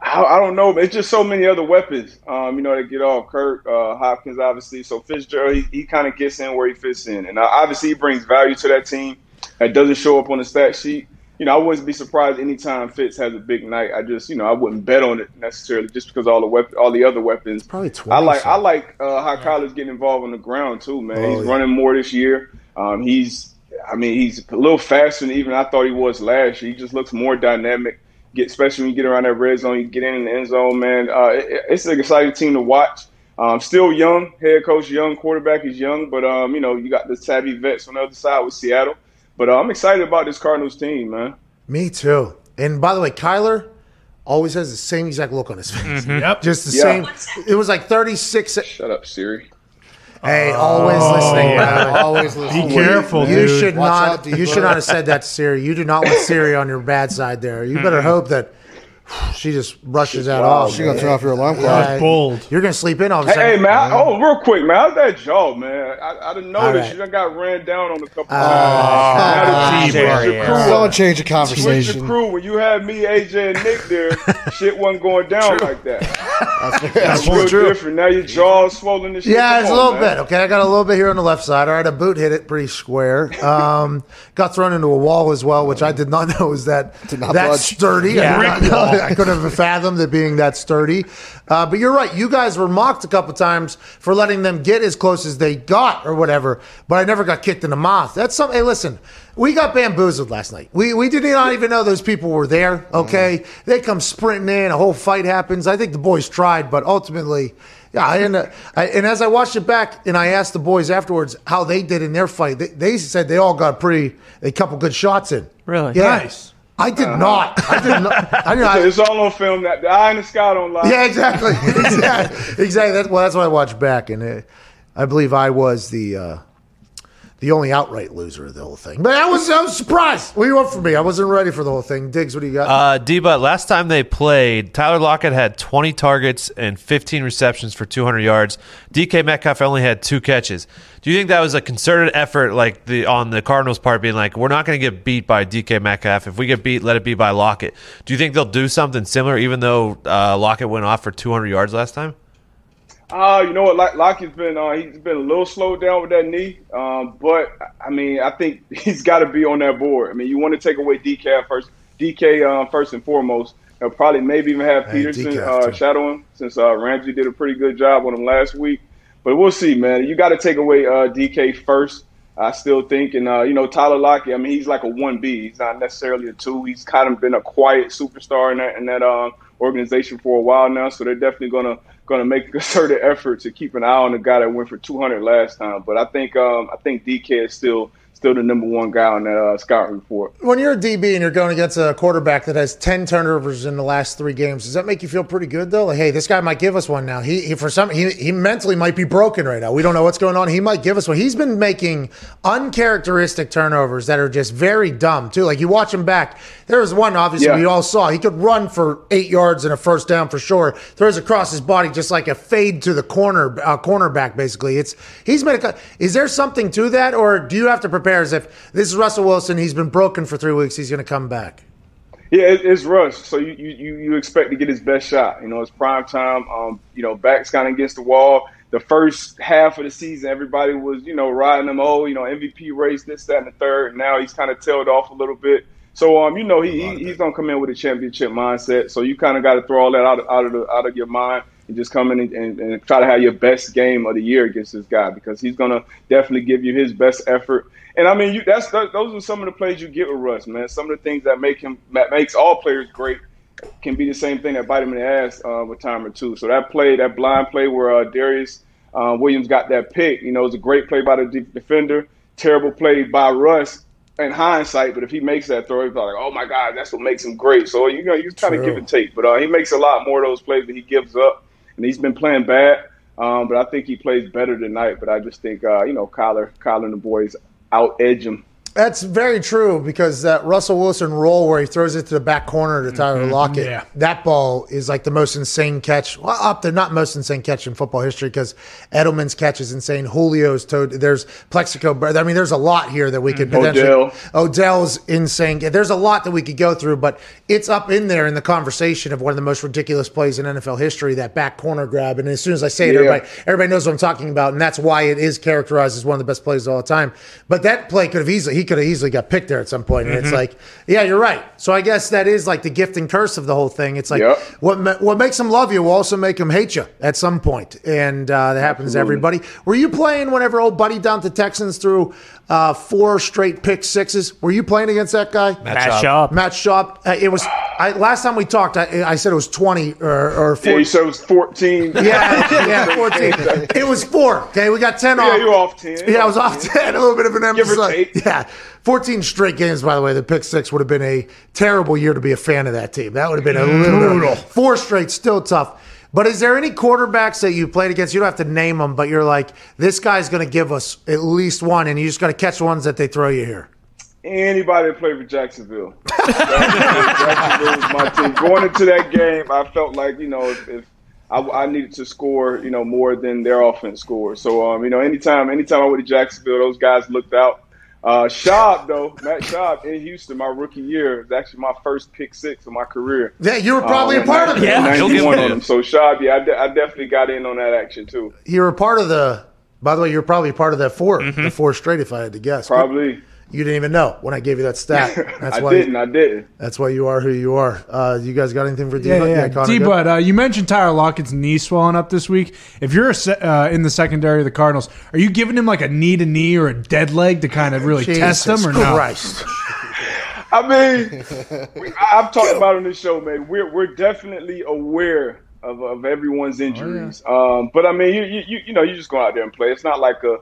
I, I don't know. It's just so many other weapons. Um, you know, they get off Kirk, uh, Hopkins, obviously. So Fitzgerald, he, he kind of gets in where he fits in, and uh, obviously he brings value to that team. That doesn't show up on the stat sheet. You know, I wouldn't be surprised anytime Fitz has a big night. I just, you know, I wouldn't bet on it necessarily just because all the weapon, all the other weapons. probably I like, I like uh, how Kyler's getting involved on the ground too, man. Oh, he's yeah. running more this year. Um, he's, I mean, he's a little faster than even I thought he was last year. He just looks more dynamic. Get especially when you get around that red zone, you get in, in the end zone, man. Uh, it, it's an exciting team to watch. Um, still young, head coach young, quarterback is young, but um, you know you got the savvy vets on the other side with Seattle. But uh, I'm excited about this Cardinals team, man. Me too. And by the way, Kyler always has the same exact look on his face. Yep. Just the Yeah. same. It was like 36. Shut up, Siri. Hey, always listening. brother. Always listen. Be careful, You dude. should Watch not. out, you should not have said that to Siri. You do not want Siri on your bad side. There. You better hope that she just rushes that wild, off. She gonna turn off your alarm clock. Yeah, bold. You're gonna sleep in all of a Hey, sudden. hey, man. I, oh, real quick, man. How's that jaw, man? I, I didn't All notice. right. You done got ran down on a couple Ah, times. there Now he the- is. switch your Someone change the Switch the conversation. crew. When you had me, AJ, and Nick there, shit wasn't going down like that. That's Real true. different. Now your jaw's swollen and shit. Yeah, Come it's a little man. bit. Okay, I got a little bit here on the left side. All right, a boot hit it pretty square. Um, got thrown into a wall as well, which I did not know was that Did not that sturdy. I, did not know- I couldn't have fathomed it being that sturdy. Uh, but you're right. You guys were mocked a couple times for letting them get as close as they got or whatever. But I never got kicked in the mouth. That's something. Hey, listen. We got bamboozled last night. We we did not even know those people were there. Okay, they come sprinting in. A whole fight happens. I think the boys tried, but ultimately, yeah. I, and, uh, I, and as I watched it back, and I asked the boys afterwards how they did in their fight, they, they said they all got pretty a couple good shots in. Really? Yeah. Nice. I did not. I did not. I did not. It's all on film. That the eye in the sky don't lie. Yeah, exactly. exactly. Exactly. That's well. That's what I watched back, and uh, I believe I was the uh, the only outright loser of the whole thing. But I was I was surprised. What do you want from me? I wasn't ready for the whole thing. Diggs, what do you got? Uh, D. But last time they played, Tyler Lockett had 20 targets and 15 receptions for 200 yards. DK Metcalf only had two catches. Do you think that was a concerted effort, like the on the Cardinals' part, being like, we're not going to get beat by DK Metcalf. If we get beat, let it be by Lockett. Do you think they'll do something similar, even though uh, Lockett went off for 200 yards last time? Uh, you know what? Lock- Lockie's been uh, he's been a little slowed down with that knee, um, but I mean, I think he's got to be on that board. I mean, you want to take away DK first, DK uh, first and foremost. They'll probably maybe even have Hey, Peterson uh, shadow him since uh, Ramsey did a pretty good job on him last week. But we'll see, man. You got to take away uh, DK first. I still think, and uh, you know, Tyler Lockett. I mean, he's like a one B. He's not necessarily a two. He's kind of been a quiet superstar in that in that uh, organization for a while now. So they're definitely gonna gonna make a concerted effort to keep an eye on the guy that went for 200 last time. But I think um, I think DK is still still the number one guy on that uh, scouting report. when you're a DB and you're going against a quarterback that has 10 turnovers in the last three games, does that make you feel pretty good though? Like, hey, this guy might give us one now. He, he for some he, he mentally might be broken right now. We don't know what's going on. He might give us one. He's been making uncharacteristic turnovers that are just very dumb too. Like you watch him back. There was one obviously Yeah. we all saw. He could run for eight yards and a first down for sure. Throws across his body just like a fade to the corner uh, cornerback. Basically, it's he's made a. Is there something to that, or do you have to prepare as if this is Russell Wilson? He's been broken for three weeks. He's going to come back. Yeah, it, it's Rush. So you, you you you expect to get his best shot. You know, it's prime time. Um, you know, backs kind of against the wall. The first half of the season, everybody was you know riding him. Oh, you know, MVP race, this, that, and the third. Now he's kind of tailed off a little bit. So um, you know, he, he he's gonna come in with a championship mindset. So you kind of got to throw all that out of, out of the out of your mind and just come in and, and, and try to have your best game of the year against this guy because he's gonna definitely give you his best effort. And I mean, you, that's that, those are some of the plays you get with Russ, man. Some of the things that make him that makes all players great can be the same thing that bite him in the ass uh, with time or two. So that play, that blind play where uh, Darius uh, Williams got that pick, you know, it was a great play by the de- defender. Terrible play by Russ in hindsight, but if he makes that throw, he's like, oh my God, that's what makes him great. So, you know, you kind of give and take. But uh, he makes a lot more of those plays that he gives up, and he's been playing bad. Um, but I think he plays better tonight. But I just think, uh, you know, Kyler, Kyler and the boys out edge him. That's very true because that Russell Wilson roll where he throws it to the back corner to Tyler mm-hmm. Lockett, Yeah. that ball is like the most insane catch. Well, up there, not most insane catch in football history because Edelman's catch is insane. Julio's toe, there's Plaxico. I mean, there's a lot here that we could mm-hmm. potentially. Odell. Odell's insane. There's a lot that we could go through, but it's up in there in the conversation of one of the most ridiculous plays in NFL history. That back corner grab, and as soon as I say it, Yeah. everybody everybody knows what I'm talking about, and that's why it is characterized as one of the best plays of all time. But that play could have easily he could have easily got picked there at some point, and it's like, yeah, you're right. So I guess that is like the gift and curse of the whole thing. It's like Yep. what what makes them love you will also make them hate you at some point, and uh, that happens to everybody. Were you playing whenever old buddy down to Texans threw uh, four straight pick sixes? Were you playing against that guy? Match up. Matt Schaub. Uh, it was I, last time we talked. I, I said it was twenty or, or Yeah, you said it was 14. Yeah, yeah, fourteen. It was four. Okay, we got ten Yeah, off. Yeah, you off 10. Yeah, I was off ten. A little bit of an Give or emphasis. take. Yeah, fourteen straight games. By the way, the pick six would have been a terrible year to be a fan of that team. That would have been a little bit four straight. Still tough. But is there any quarterbacks that you played against? You don't have to name them, but you're like, this guy's going to give us at least one, and you just got to catch the ones that they throw you here. Anybody that played for Jacksonville. Jacksonville was my team. Going into that game, I felt like, you know, if, if I, I needed to score, you know, more than their offense scored. So, um, you know, anytime, anytime I went to Jacksonville, those guys looked out. Uh, Schaub, though, Matt Schaub in Houston, my rookie year, was actually my first pick six of my career. Yeah, you were probably Um, a part of it. Yeah. He'll give 91 it on him. So Schaub, yeah, I, de- I definitely got in on that action too. You were part of the. By the way, you're probably part of that 4 the four straight. If I had to guess, Probably. You didn't even know when I gave you that stat. That's I why. didn't. I didn't. That's why you are who you are. Uh, you guys got anything for D? Yeah, yeah. Connor, D, but uh, you mentioned Tyler Lockett's knee swelling up this week. If you're a se- uh, in the secondary of the Cardinals, are you giving him like a knee to knee or a dead leg to kind of really test him or no? Christ. I mean, I- I've talked about it on this show, man. We're we're definitely aware of, of everyone's injuries. um, but I mean, you, you you you know, you just go out there and play. It's not like a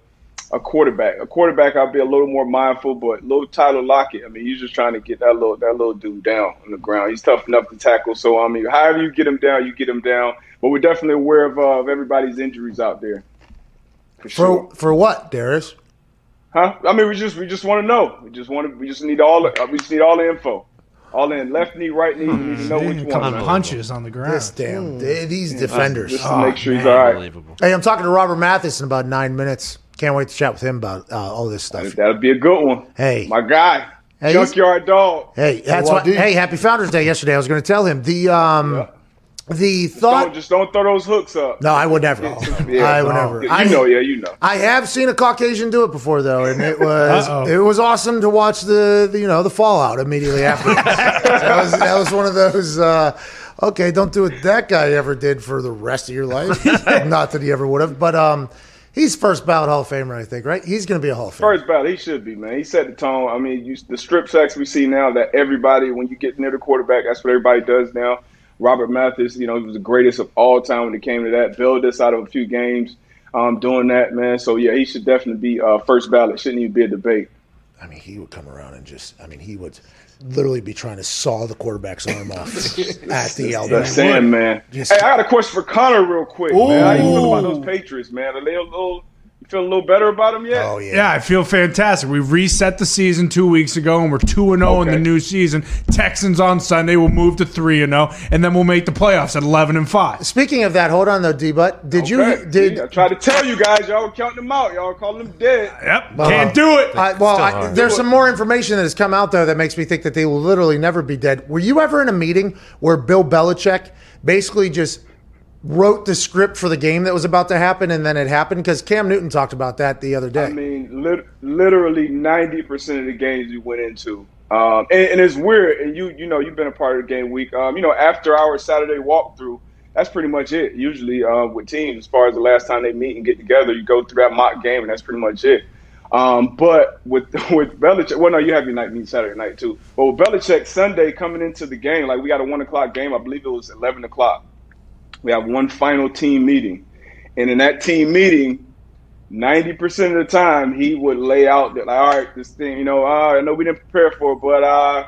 a quarterback. A quarterback, I'll be a little more mindful. But little Tyler Lockett, I mean, he's just trying to get that little that little dude down on the ground. He's tough enough to tackle. So I mean, however you get him down, you get him down. But we're definitely aware of uh, of everybody's injuries out there. For sure. For for what, Darius? Huh? I mean, we just we just want to know. We just want to. We just need all. The, uh, we just need all the info. All in left knee, right knee. We need to know which A couple one. man. punches on the ground. This damn th- these defenders. Just to make sure he's all right. Hey, I'm talking to Robert Mathis in about nine minutes. Can't wait to chat with him about uh, all this stuff. That'll be a good one. Hey. my guy, Hey, junkyard dog. Hey, that's Hey, what. Wadi. Hey, happy Founder's Day yesterday. I was going to tell him the um the Don't thought. just don't throw those hooks up. No, I would never. Yeah. I would never. You I know, yeah, you know. I have seen a Caucasian do it before though, and it was it was awesome to watch the, the you know the fallout immediately after. that was that was one of those. Uh, okay, don't do what that guy ever did for the rest of your life. Not that he ever would have, but um, he's first ballot Hall of Famer, I think. Right? He's going to be a Hall of Famer. First ballot, he should be, man. He set the tone. I mean, you, the strip sacks we see now that everybody, when you get near the quarterback, that's what everybody does now. Robert Mathis, you know, he was the greatest of all time when it came to that. Build this out of a few games um, doing that, man. So, yeah, he should definitely be uh, first ballot. Shouldn't even be a debate. I mean, he would come around and just. I mean, he would literally be trying to saw the quarterback's arm off at the elbow. That's saying, man. Just- hey, I got a question for Connor, real quick, man. How you feel about those Patriots, man? Are they a little? You feel a little better about them yet? Oh yeah. Yeah, I feel fantastic. We reset the season two weeks ago, and we're two and zero in the new season. Texans on Sunday will move to three and zero, and then we'll make the playoffs at eleven and five. Speaking of that, hold on though, D. But did Okay. you did? I tried to tell you guys, y'all were counting them out. Y'all calling them dead. Yep, can't do it. I, well, Still I, hard. there's some more information that has come out though that makes me think that they will literally never be dead. Were you ever in a meeting where Bill Belichick basically just wrote the script for the game that was about to happen and then it happened? Because Cam Newton talked about that the other day. I mean, lit- literally ninety percent of the games you went into, um, and, and it's weird. And you, you know, you've been a part of the game week. Um, you know, after our Saturday walkthrough, that's pretty much it. Usually, uh, with teams, as far as the last time they meet and get together, you go through that mock game, and that's pretty much it. Um, but with with Belichick, well, no, you have your night meeting Saturday night too. But with Belichick Sunday coming into the game, like we got a one o'clock game. I believe it was eleven o'clock. We have one final team meeting, and in that team meeting, ninety percent of the time he would lay out that like, all right, this thing, you know, uh, I know we didn't prepare for it, but uh,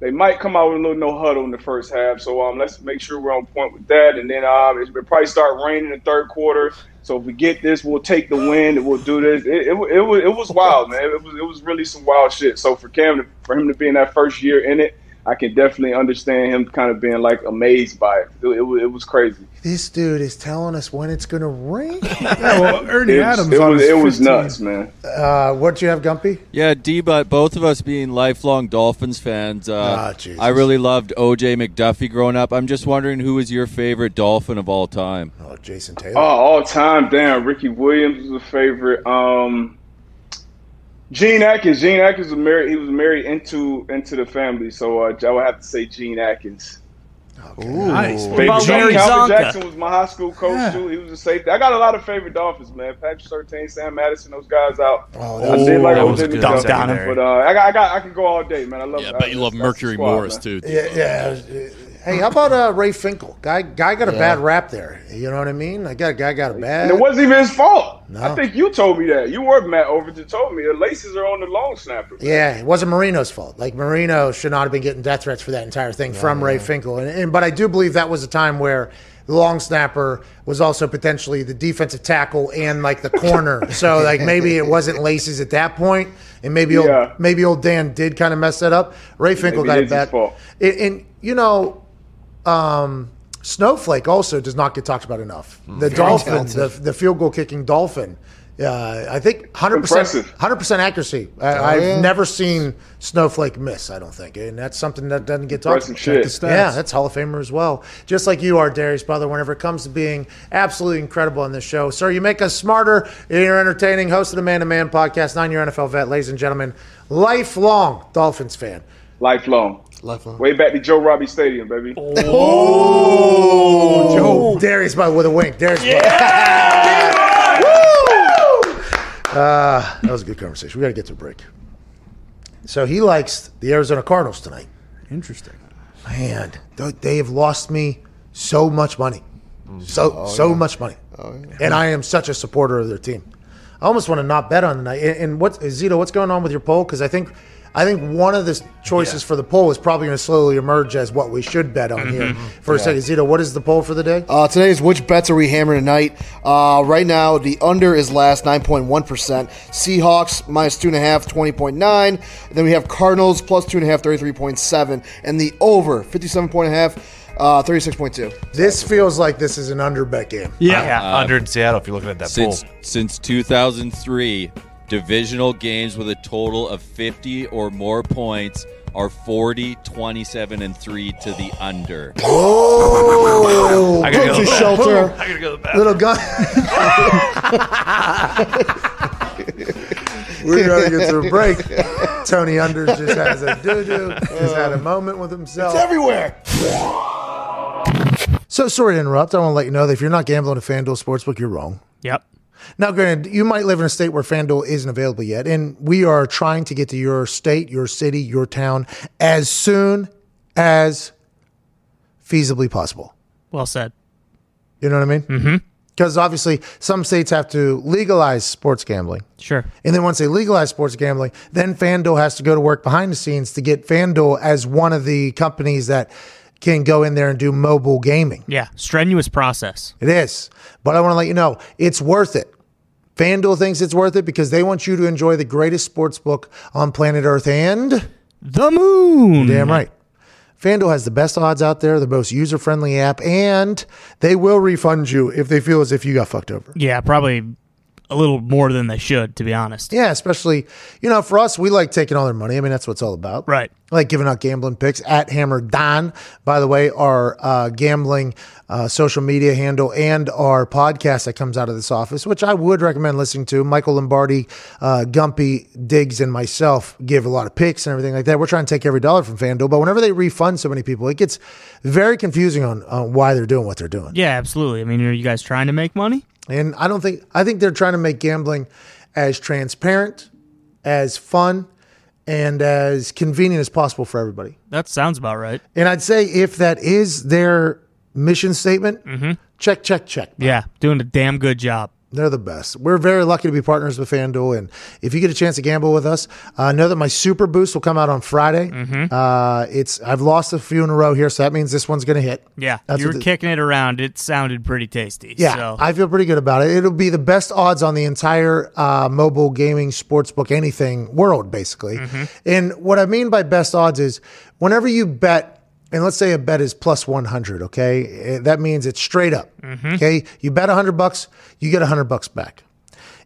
they might come out with a little no huddle in the first half. So um, let's make sure we're on point with that, and then um, it'll probably start raining in the third quarter. So if we get this, we'll take the win and we'll do this. It, it, it was it was wild, man. It was it was really some wild shit. So for Cam to, for him to be in that first year in it. I can definitely understand him kind of being like amazed by it. It, it, was- it was crazy. this dude is telling us when it's going to rain. Yeah, well, Ernie It, Adams. it was his it was nuts, man. Uh, what do you have, Gumpy? Yeah, D, but both of us being lifelong Dolphins fans, uh, Ah, I really loved OJ McDuffie growing up. I'm just wondering who was your favorite Dolphin of all time? Oh, Jason Taylor. Oh, all time, damn. Ricky Williams was a favorite. Um, Gene Atkins. Gene Atkins was married. He was married into into the family, so uh, I would have to say Gene Atkins. Nice. What about Favorite- Larry Calvin Csonka? Jackson was my high school coach Yeah. too. He was a safety. I got a lot of favorite Dolphins, man. Patrick Surtain, Sam Madison, those guys out. Oh, I did like that was a good McDuffie, secondary. but uh, I got, I got, I could go all day, man. I love. Yeah, I bet you love That's- that's Mercury squad, Morris man. too. Yeah, yeah. Hey, how about uh, Ray Finkel? Guy, guy got a bad rap there. You know what I mean? I got, guy got a bad. And it wasn't even his fault. No. I think you told me that. You were Matt Overton told me the laces are on the long snapper. man. Yeah, it wasn't Marino's fault. Like Marino should not have been getting death threats for that entire thing from Ray Finkel. And, and but I do believe that was a time where the long snapper was also potentially the defensive tackle and like the corner. so like maybe it wasn't laces at that point, and maybe old, maybe old Dan did kind of mess that up. Ray Finkel Maybe got it a is his bad. fault. And, and you know, um, Snowflake also does not get talked about enough. The dolphin, the, the field goal kicking dolphin. Uh, I think 100%, 100% accuracy. I, I've yeah. never seen Snowflake miss, I don't think. And that's something that doesn't get talked about. shit. the stats. Yeah, that's Hall of Famer as well. Just like you are, Darius Butler, whenever it comes to being absolutely incredible on this show. Sir, you make us smarter. You're entertaining. Host of the Man to Man podcast, nine year NFL vet, ladies and gentlemen, lifelong Dolphins fan. Lifelong. Lifelong. Way back to Joe Robbie Stadium, baby. Oh, Darius Butler with a wink. Darius Butler. Uh, that was a good conversation. We got to get to a break. So he likes the Arizona Cardinals tonight. Interesting. Man, they have lost me so much money. So so much money. And I am such a supporter of their team. I almost want to not bet on the night. And, and what Zito, what's going on with your poll? Because I think I think one of the choices for the poll is probably going to slowly emerge as what we should bet on here. For a second, Zito, what is the poll for the day? Uh, today is which bets are we hammering tonight? Uh, right now, the under is last 9.1%. Seahawks minus 2.5, 20.9. Then we have Cardinals plus 2.5, 33.7. And the over, 57.5, uh, 36.2. This feels like this is an under bet game. Yeah. under in Seattle. If you're looking at that Since pool, since 2003, divisional games with a total of 50 or more points are 40, 27, and 3 to the under. Oh, I gotta go to to the shelter. I gotta go to the bathroom. Little gun. We're going to get to a break. Tony Unders just has a doo doo. Just had a uh, moment with himself. It's everywhere. So sorry to interrupt. I want to let you know that if you're not gambling at FanDuel Sportsbook, you're wrong. Yep. Now, granted, you might live in a state where FanDuel isn't available yet, and we are trying to get to your state, your city, your town as soon as feasibly possible. Well said. You know what I mean? Mm-hmm. Because obviously, some states have to legalize sports gambling. Sure. And then once they legalize sports gambling, then FanDuel has to go to work behind the scenes to get FanDuel as one of the companies that can go in there and do mobile gaming. Yeah. Strenuous process. It is. But I want to let you know it's worth it. FanDuel thinks it's worth it because they want you to enjoy the greatest sports book on planet Earth and The moon. damn right. FanDuel has the best odds out there, the most user friendly app, and they will refund you if they feel as if you got fucked over. Yeah, probably a little more than they should, to be honest. Yeah, especially, you know, for us, we like taking all their money. I mean, that's what it's all about. Right. I like giving out gambling picks at Hammer Dahn, by the way, our uh, gambling uh, social media handle and our podcast that comes out of this office, which I would recommend listening to. Michael Lombardi, uh, Gumpy, Diggs, and myself give a lot of picks and everything like that. We're trying to take every dollar from FanDuel, but whenever they refund so many people, it gets very confusing on, on why they're doing what they're doing. Yeah, absolutely. I mean, are you guys trying to make money? And I don't think I think they're trying to make gambling as transparent, as fun, and as convenient as possible for everybody. That sounds about right. And I'd say if that is their mission statement, mm-hmm. check, check, check. Yeah, doing a damn good job. They're the best. We're very lucky to be partners with FanDuel. And if you get a chance to gamble with us, uh, know that my Super Boost will come out on Friday. Uh, it's I've lost a few in a row here, so that means this one's going to hit. Yeah, That's you what were the- kicking it around. It sounded pretty tasty. Yeah, so. I feel pretty good about it. It'll be the best odds on the entire uh, mobile gaming sportsbook anything world, basically. And what I mean by best odds is whenever you bet, and let's say a bet is plus 100, okay? eh, That means it's straight up. Okay? You bet 100 bucks, you get 100 bucks back.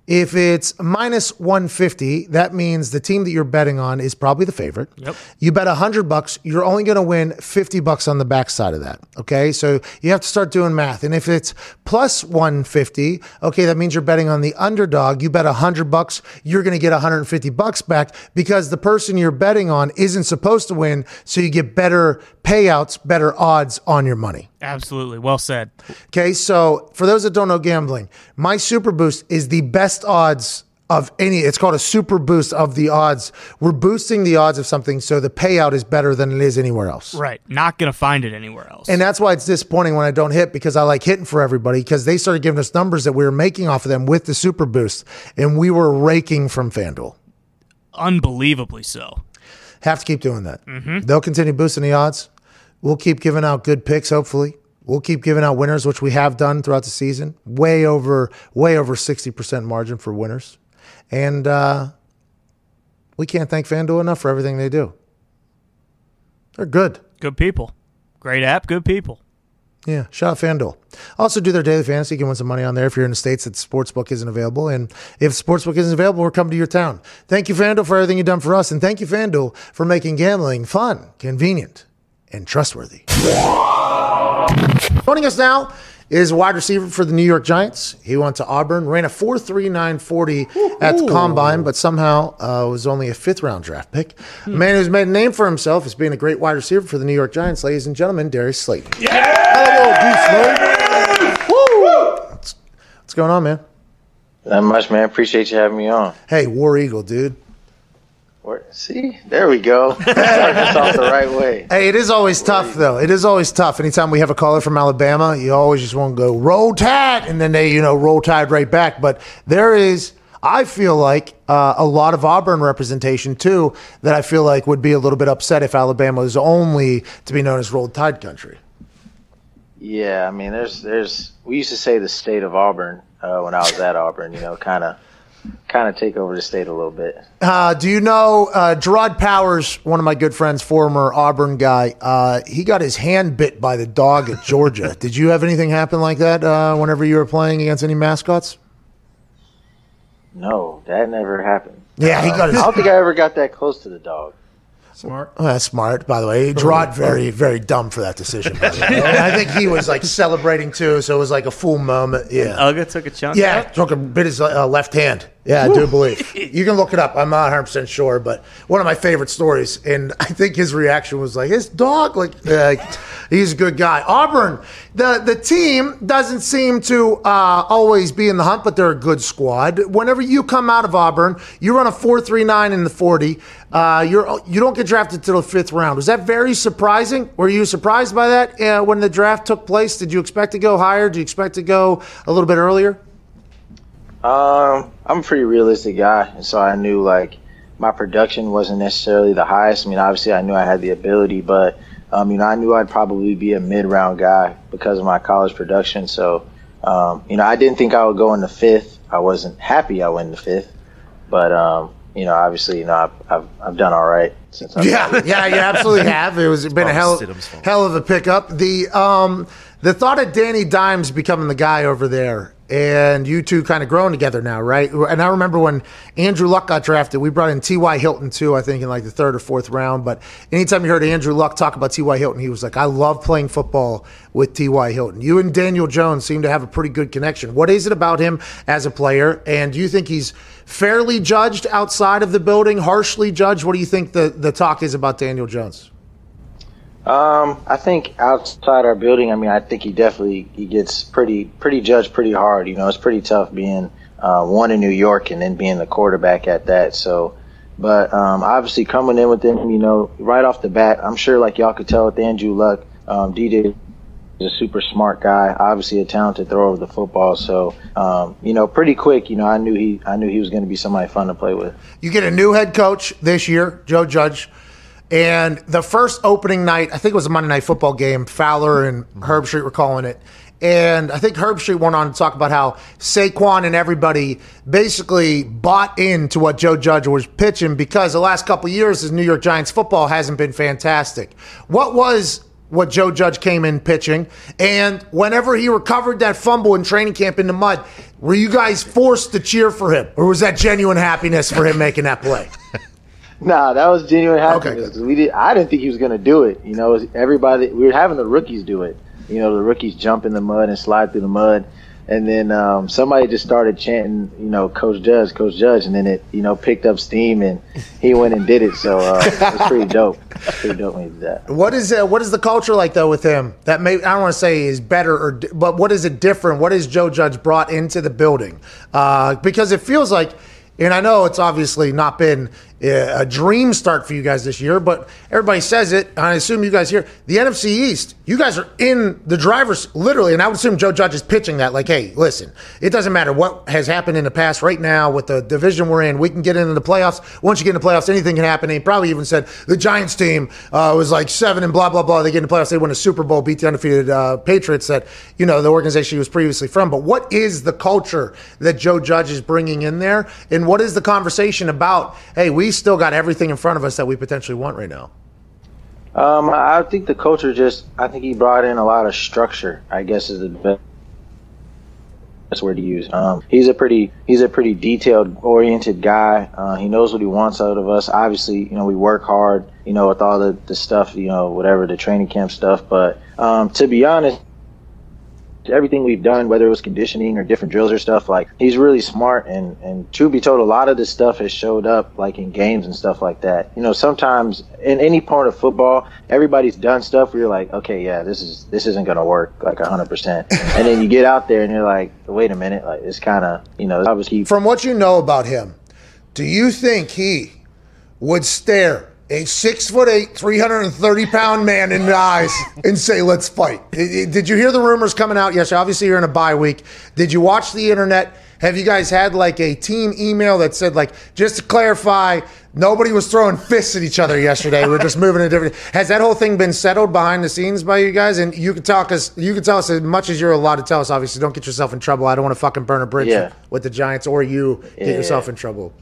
If it's minus 150, that means the team that you're betting on is probably the favorite. Yep. You bet 100 bucks, you're only going to win 50 bucks on the backside of that. Okay? So you have to start doing math. And if it's plus 150, okay, that means you're betting on the underdog. You bet 100 bucks, you're going to get 150 bucks back because the person you're betting on isn't supposed to win, so you get better payouts, better odds on your money. Absolutely. Well said. Okay, so for those that don't know gambling, my Super Boost is the best odds of any. It's called a Super Boost of the odds. We're boosting the odds of something so the payout is better than it is anywhere else. Right. Not going to find it anywhere else. And that's why it's disappointing when I don't hit because I like hitting for everybody because they started giving us numbers that we were making off of them with the Super Boost, and we were raking from FanDuel. Unbelievably so. Have to keep doing that. mm-hmm. They'll continue boosting the odds. We'll keep giving out good picks, hopefully. We'll keep giving out winners, which we have done throughout the season. Way over, way over 60% margin for winners. And uh, we can't thank FanDuel enough for everything they do. They're good. Good people. Great app. Good people. Yeah, shout out FanDuel. Also, do their daily fantasy. You can win some money on there if you're in the states that Sportsbook isn't available. And if Sportsbook isn't available, we're coming to your town. Thank you, FanDuel, for everything you've done for us. And thank you, FanDuel, for making gambling fun, convenient, and trustworthy. Joining us now is wide receiver for the New York Giants. He went to Auburn, ran a 4.3940 at the combine, but somehow uh, was only a fifth round draft pick. A man who's made a name for himself as being a great wide receiver for the New York Giants, ladies and gentlemen, Darius Slayton. What's, what's going on, man? Not much, man. Appreciate you having me on. Hey, War Eagle, dude. Where, see, there we go. Starting us off the right way. Hey, it is always tough, though. It is always tough. Anytime we have a caller from Alabama, you always just want to go roll tide, and then they, you know, roll tide right back. But there is I feel like uh, a lot of Auburn representation too that I feel like would be a little bit upset if Alabama was only to be known as Rolled Tide country. Yeah, I mean, there's there's we used to say the state of Auburn uh, when I was at Auburn. You know, kind of kind of take over the state a little bit. Uh, do you know uh, Jerraud Powers, one of my good friends, former Auburn guy? Uh, he got his hand bit by the dog at Georgia. Did you have anything happen like that uh, whenever you were playing against any mascots? No, that never happened. Yeah, he got his- I don't think I ever got that close to the dog. Smart. Oh, that's smart, by the way. Jerraud very, very dumb for that decision. By the way. And I think he was like celebrating too, so it was like a full moment. Yeah. Uga took a chunk. Yeah, took a bit his uh, left hand. Yeah, I do believe. You can look it up. I'm not 100 percent sure, but one of my favorite stories, and I think his reaction was like, "His dog, like, uh, he's a good guy." Auburn, the the team doesn't seem to uh, always be in the hunt, but they're a good squad. Whenever you come out of Auburn, you run a four three nine in the 40. Uh, you're you don't get drafted to the fifth round. Was that very surprising? Were you surprised by that uh, when the draft took place? Did you expect to go higher? Did you expect to go a little bit earlier? Um, I'm a pretty realistic guy, and so I knew like my production wasn't necessarily the highest. I mean, obviously, I knew I had the ability, but um, you know, I knew I'd probably be a mid-round guy because of my college production. So, um, you know, I didn't think I would go in the fifth. I wasn't happy I went in the fifth, but um, you know, obviously, you know, I've I've, I've done all right since. I've Yeah, yeah, you absolutely have. It was been a hell, hell of a pickup. The um, the thought of Danny Dimes becoming the guy over there, and you two kind of growing together now, right? And I remember when Andrew Luck got drafted, we brought in T.Y. Hilton too, I think in like the third or fourth round. But anytime you heard Andrew Luck talk about T.Y. Hilton, he was like, "I love playing football with T.Y. Hilton." You and Daniel Jones seem to have a pretty good connection. What is it about him as a player? And do you think he's fairly judged outside of the building, harshly judged? What do you think the the talk is about Daniel Jones? Um, I think outside our building, I mean, I think he definitely he gets pretty pretty judged pretty hard. You know, it's pretty tough being uh, one in New York and then being the quarterback at that. So, but um, obviously coming in with him, you know, right off the bat, I'm sure like y'all could tell with Andrew Luck, um, DJ is a super smart guy. Obviously a talented thrower of the football. So, um, you know, pretty quick, you know, I knew he I knew he was going to be somebody fun to play with. You get a new head coach this year, Joe Judge. And the first opening night, I think it was a Monday night football game, Fowler and mm-hmm. Herbstreit were calling it. And I think Herbstreit went on to talk about how Saquon and everybody basically bought into what Joe Judge was pitching because the last couple of years, his New York Giants football hasn't been fantastic. What was what Joe Judge came in pitching. And whenever he recovered that fumble in training camp in the mud, were you guys forced to cheer for him? Or was that genuine happiness for him making that play? Nah, that was genuine Okay, happiness. 'cause we did. I didn't think he was going to do it. You know, everybody. We were having the rookies do it. You know, the rookies jump in the mud and slide through the mud, and then um, somebody just started chanting, you know, Coach Judge, Coach Judge, and then it, you know, picked up steam, and he went and did it. So uh, it was pretty dope. Pretty dope when he did that. What is uh, what is the culture like though with him? That may I don't want to say is better or but what is it different? What has Joe Judge brought into the building? Uh, because it feels like, and I know it's obviously not been a dream start for you guys this year, but everybody says it. I assume you guys here the NFC East. You guys are in the driver's literally, and I would assume Joe Judge is pitching that like, hey, listen, it doesn't matter what has happened in the past. Right now, with the division we're in, we can get into the playoffs. Once you get in the playoffs, anything can happen. He probably even said the Giants team uh, was like seven and blah blah blah. They get in the playoffs, they win a Super Bowl, beat the undefeated uh, Patriots that you know the organization he was previously from. But what is the culture that Joe Judge is bringing in there, and what is the conversation about? Hey, we still got everything in front of us that we potentially want right now. Um, I think the culture just. I think he brought in a lot of structure. I guess is the best best word to use. Um, he's a pretty he's a pretty detailed oriented guy. Uh, he knows what he wants out of us. Obviously, you know we work hard. You know with all the the stuff. You know whatever the training camp stuff. But um, to be honest. Everything we've done, whether it was conditioning or different drills or stuff, like he's really smart. And and truth be told, a lot of this stuff has showed up like in games and stuff like that. You know, sometimes in any part of football, everybody's done stuff where you're like, okay, yeah, this is this isn't gonna work like hundred percent. And then you get out there and you're like, wait a minute, like it's kind of you know obviously From what you know about him, do you think he would stare a six foot eight, 330 pound man in the eyes and say, let's fight? Did you hear the rumors coming out yesterday? Obviously, you're in a bye week. Did you watch the internet? Have you guys had like a team email that said like, just to clarify, nobody was throwing fists at each other yesterday. We're just moving a different. Has that whole thing been settled behind the scenes by you guys? And you can talk us. You can tell us as much as you're allowed to tell us. Obviously, don't get yourself in trouble. I don't want to fucking burn a bridge Yeah. with the Giants or you get Yeah. yourself in trouble.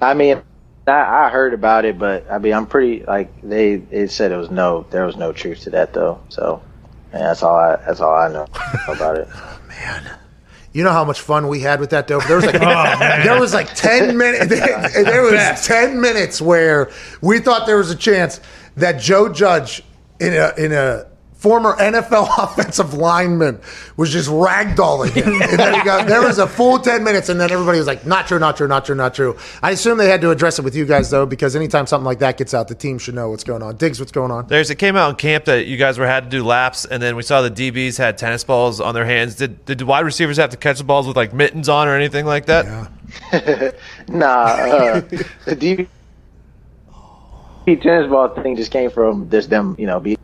I mean, I, I heard about it, but I mean, I'm pretty like they they said it was no, there was no truth to that though. So yeah, that's all I that's all I know about it. Oh, man. You know how much fun we had with that dope. There was like oh, there was like ten minutes. There was ten minutes where we thought there was a chance that Joe Judge in a in a former NFL offensive lineman was just ragdolling him. And then he got, there was a full ten minutes, and then everybody was like, "Not true, not true, not true, not true." I assume they had to address it with you guys though, because anytime something like that gets out, the team should know what's going on. Diggs, what's going on? There's it came out in camp that you guys were had to do laps, and then we saw the DBs had tennis balls on their hands. Did did wide receivers have to catch the balls with like mittens on or anything like that? Nah, uh, the DB tennis ball thing just came from just them, you know, being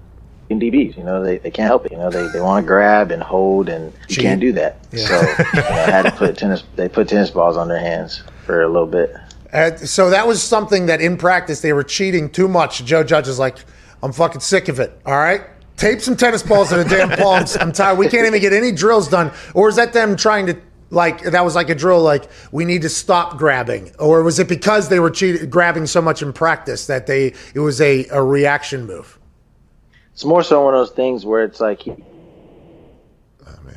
DBs. You know, they, they can't help it. You know, they, they want to grab and hold, and you can't do that. So you know, had to put tennis. They put tennis balls on their hands for a little bit. Uh, so that was something that in practice they were cheating too much. Joe Judge is like, I'm fucking sick of it. All right. Tape some tennis balls to the damn palms. I'm tired. We can't even get any drills done. Or is that them trying to like that was like a drill like we need to stop grabbing? Or was it because they were cheating grabbing so much in practice that they it was a, a reaction move? It's more so one of those things where it's like he,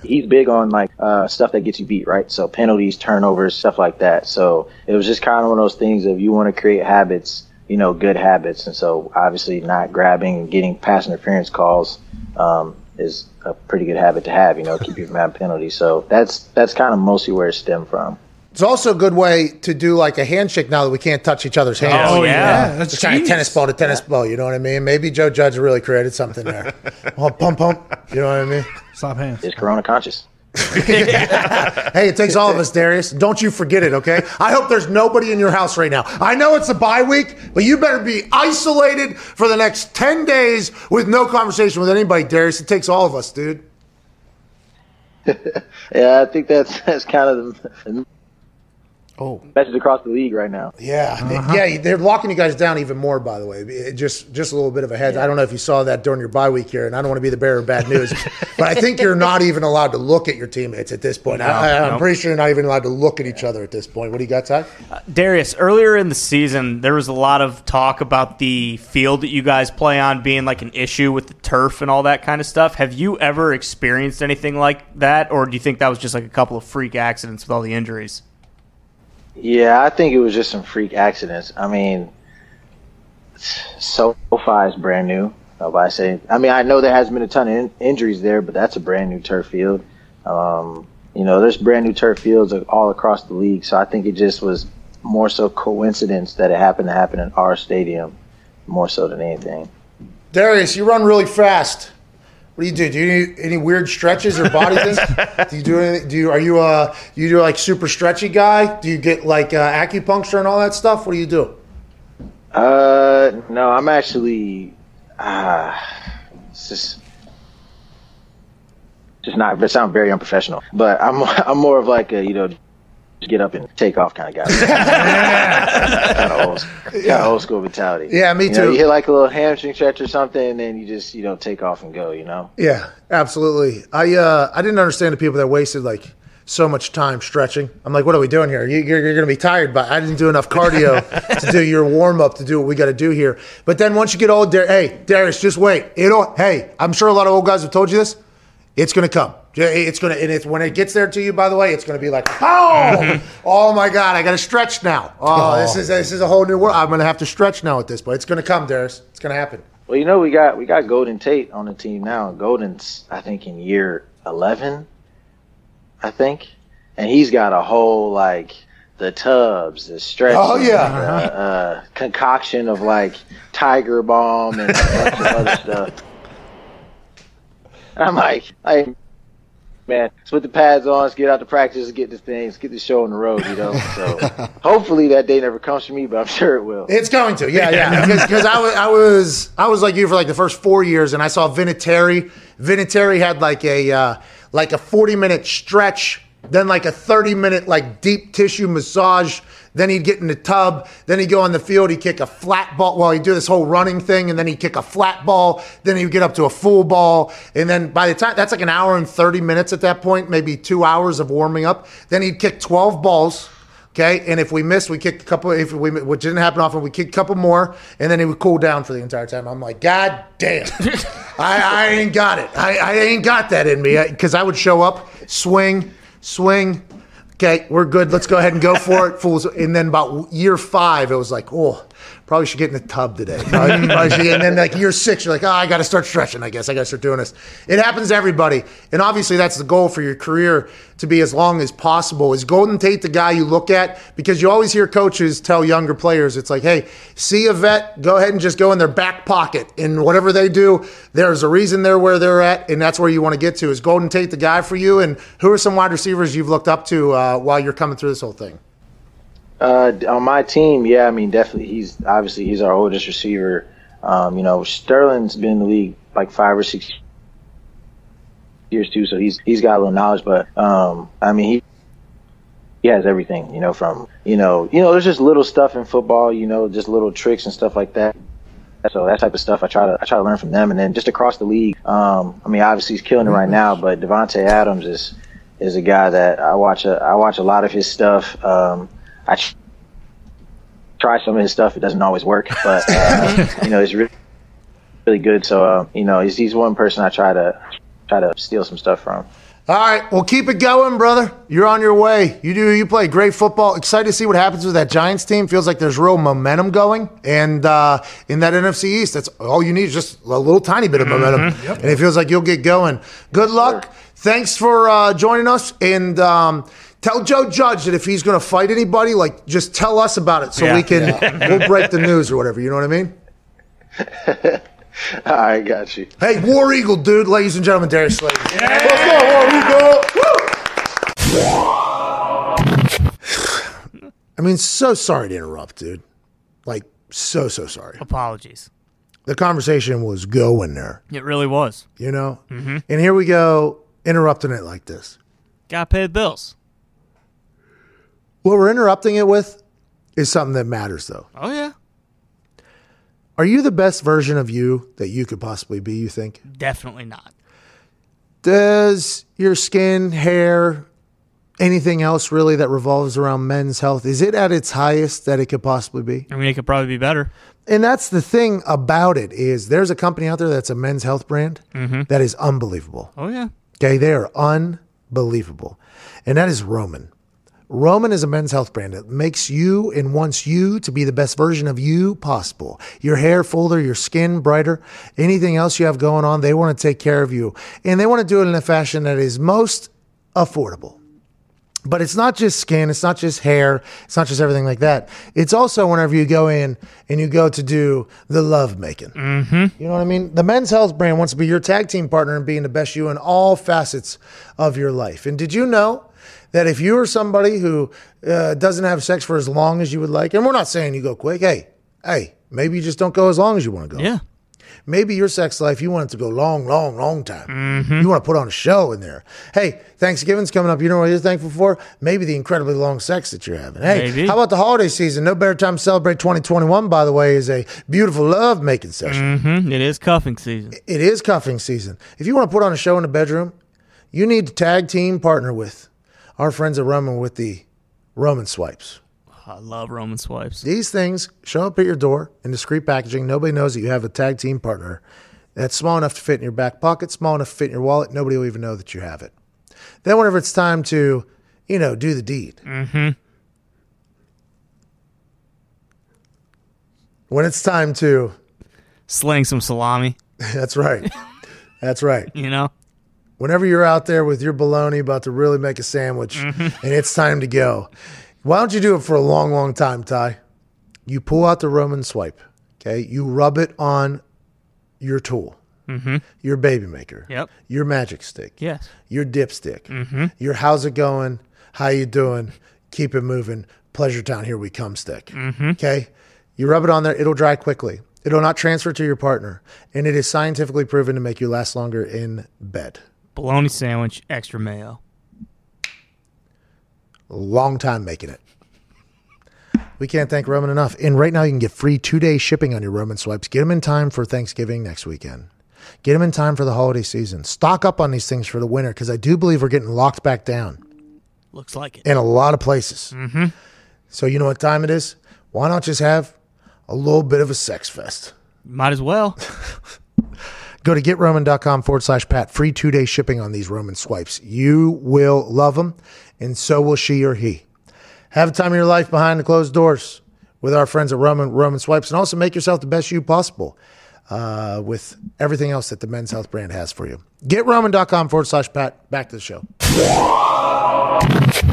he's big on like uh, stuff that gets you beat, right? So penalties, turnovers, stuff like that. So it was just kind of one of those things of you want to create habits, you know, good habits, and so obviously not grabbing and getting pass interference calls um, is a pretty good habit to have, you know, keep you from having penalties. So that's that's kind of mostly where it stemmed from. It's also a good way to do like a handshake now that we can't touch each other's hands. Oh, yeah. that's Just kind of tennis ball to tennis ball, you know what I mean? Maybe Joe Judge really created something there. oh, pump, pump. You know what I mean? Stop hands. It's Corona conscious. Hey, it takes all of us, Darius. Don't you forget it, okay? I hope there's nobody in your house right now. I know it's a bye week, but you better be isolated for the next 10 days with no conversation with anybody, Darius. It takes all of us, dude. Yeah, I think that's that's kind of the, the Oh. message across the league right now. Yeah, uh-huh. yeah, they're locking you guys down even more. By the way, It just just a little bit of a heads. I don't know if you saw that during your bye week here, and I don't want to be the bearer of bad news, but I think you're not even allowed to look at your teammates at this point. I, I, I'm no. pretty sure you're not even allowed to look at each other at this point. What do you got, Ty? Uh, Darius, earlier in the season, there was a lot of talk about the field that you guys play on being like an issue with the turf and all that kind of stuff. Have you ever experienced anything like that, or do you think that was just like a couple of freak accidents with all the injuries? Yeah, I think it was just some freak accidents. I mean, SoFi is brand new. Nobody say. I mean, I know there has been a ton of in- injuries there, but that's a brand new turf field. Um, you know, there's brand new turf fields all across the league, so I think it just was more so coincidence that it happened to happen in our stadium, more so than anything. Darius, you run really fast. What do you do? Do you need any weird stretches or body things? do you do anything? Do you are you uh you do like super stretchy guy? Do you get like uh, acupuncture and all that stuff? What do you do? Uh, no, I'm actually, uh, it's just, just not. It sounds very unprofessional, but I'm I'm more of like a you know, just get up and take off kind of guy. kind of old, of old school mentality. Yeah, me You know, too. you hit like a little hamstring stretch or something, and then you just you know take off and go. You know. Yeah, absolutely. I uh I didn't understand the people that wasted like so much time stretching. I'm like, what are we doing here? You, you're, you're going to be tired, but I didn't do enough cardio to do your warm up to do what we got to do here. But then once you get old, Dar- hey, Darius, just wait. It'll. Hey, I'm sure a lot of old guys have told you this. It's going to come. It's going to, and it's when it gets there to you. By the way, it's going to be like, oh, oh my God, I got to stretch now. Oh, this is this is a whole new world. I'm going to have to stretch now at this point. It's going to come, Darius. It's going to happen. Well, you know, we got we got Golden Tate on the team now. Golden's I think in year eleven, I think, and he's got a whole like the tubs, the stretch, Oh, yeah. uh, uh, concoction of like Tiger Balm and a bunch of other stuff. I'm like, hey, man, let's put the pads on, let's get out to practice, let's get this thing, let's get the show on the road, you know. So hopefully that day never comes for me, but I'm sure it will. It's going to, yeah, yeah. Because I was, I was, I was like you for like the first four years, and I saw Vinatieri. Vinatieri had like a, uh, like a forty minute stretch then like a 30 minute like deep tissue massage. Then he'd get in the tub. Then he'd go on the field. He'd kick a flat ball. Well, he'd do this whole running thing, and then he'd kick a flat ball. Then he'd get up to a full ball, and then by the time that's like an hour and 30 minutes at that point, maybe two hours of warming up. Then he'd kick 12 balls. Okay, and if we missed, we kicked a couple. If we, which didn't happen often, we kicked a couple more, and then he would cool down for the entire time. I'm like, God damn, I, I ain't got it. I, I ain't got that in me because I would show up, swing, swing. Okay, we're good. Let's go ahead and go for it, fools. And then about year five, it was like, oh, probably should get in the tub today. Probably- probably and then like year six, you're like, oh, I got to start stretching. I guess I got to start doing this. It happens to everybody, and obviously that's the goal for your career to be as long as possible. Is Golden Tate the guy you look at? Because you always hear coaches tell younger players, it's like, hey, see a vet, go ahead and just go in their back pocket, and whatever they do, there's a reason they're where they're at, and that's where you want to get to. Is Golden Tate the guy for you? And who are some wide receivers you've looked up to uh, while you're coming through this whole thing? Uh, on my team, yeah, I mean, definitely, he's obviously he's our oldest receiver. Um, you know, Sterling's been in the league like five or six years too, so he's he's got a little knowledge. But um, I mean, he he has everything. You know, from you know, you know, there's just little stuff in football. You know, just little tricks and stuff like that. So that type of stuff, I try to I try to learn from them, and then just across the league. Um, I mean, obviously he's killing it right now, but Davante Adams is is a guy that I watch. A, I watch a lot of his stuff. Um, I try some of his stuff. It doesn't always work, but uh, you know, he's really really good. So uh, you know, he's he's one person I try to try to steal some stuff from. All right, well, keep it going, brother. You're on your way. You do. You play great football. Excited to see what happens with that Giants team. Feels like there's real momentum going, and uh, in that NFC East, that's all you need is just a little tiny bit of momentum, and it feels like you'll get going. Good luck. Thanks for uh, joining us, and um, tell Joe Judge that if he's going to fight anybody, like just tell us about it so Yeah. we can we'll break the news or whatever. You know what I mean? I got you. Hey, War Eagle, dude, ladies and gentlemen, Darius Slade. Let's go, War Eagle. Woo! I mean, so sorry to interrupt, dude. Like, so, so sorry. Apologies. The conversation was going there, It really was. you know? Mhm. And here we go, interrupting it like this. Got paid bills. What we're interrupting it with is something that matters, though. Oh yeah, Are you the best version of you that you could possibly be, you think? definitely not. Does your skin, hair, anything else really that revolves around men's health, is it at its highest that it could possibly be? I mean, it could probably be better. And that's the thing about it is there's a company out there that's a men's health brand Mhm. that is unbelievable. Oh yeah. Okay, they are unbelievable. And that is Roman. Roman is a men's health brand that makes you and wants you to be the best version of you possible. Your hair fuller, your skin brighter, anything else you have going on, they want to take care of you. And they want to do it in a fashion that is most affordable. But it's not just skin, it's not just hair, it's not just everything like that. It's also whenever you go in and you go to do the love making. Mm-hmm. You know what I mean? The men's health brand wants to be your tag team partner and being the best you in all facets of your life. And did you know that if you are somebody who uh, doesn't have sex for as long as you would like, and we're not saying you go quick, hey, hey, maybe you just don't go as long as you want to go. Yeah. Maybe your sex life, you want it to go long, long, long time. Mm-hmm. You want to put on a show in there. Hey, Thanksgiving's coming up. You know what you're thankful for? Maybe the incredibly long sex that you're having. Hey, Maybe. how about the holiday season? No better time to celebrate 2021, by the way, is a beautiful love making session. Mm-hmm. It is cuffing season. It is cuffing season. If you want to put on a show in the bedroom, you need to tag team partner with our friends at Roman with the Roman swipes. I love Roman swipes. These things show up at your door in discreet packaging. Nobody knows that you have a tag team partner that's small enough to fit in your back pocket, small enough to fit in your wallet. Nobody will even know that you have it. Then, whenever it's time to, you know, do the deed, Mm-hmm. when it's time to, Sling some salami. that's right. That's right. You know. Whenever you're out there with your bologna about to really make a sandwich and it's time to go, why don't you do it for a long, long time, Ty? You pull out the Roman swipe, okay? You rub it on your tool, Mm-hmm. your baby maker, Yep. your magic stick, Yes. your dipstick, Mhm. your how's it going, how you doing, keep it moving, pleasure town, here we come stick. Mhm. Okay? You rub it on there, it'll dry quickly. It'll not transfer to your partner, and it is scientifically proven to make you last longer in bed. Bologna sandwich, extra mayo. Long time making it. We can't thank Roman enough. And right now, you can get free two day shipping on your Roman swipes. Get them in time for Thanksgiving next weekend. Get them in time for the holiday season. Stock up on these things for the winter because I do believe we're getting locked back down Looks like it. in a lot of places. Mm-hmm. So, you know what time it is? Why not just have a little bit of a sex fest? Might as well. Go to getroman.com forward slash Pat. Free two day shipping on these Roman swipes. You will love them, and so will she or he. Have a time of your life behind the closed doors with our friends at Roman Roman Swipes, and also make yourself the best you possible uh, with everything else that the Men's Health brand has for you. GetRoman.com forward slash Pat. Back to the show.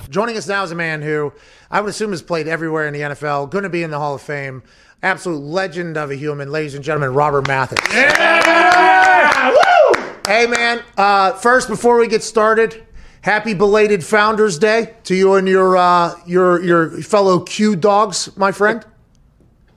Joining us now is a man who I would assume has played everywhere in the NFL, going to be in the Hall of Fame. Absolute legend of a human, ladies and gentlemen, Robert Mathis. Yeah! Woo! Hey, man. Uh, first, before we get started, happy belated Founders Day to you and your uh, your your fellow Q dogs, my friend.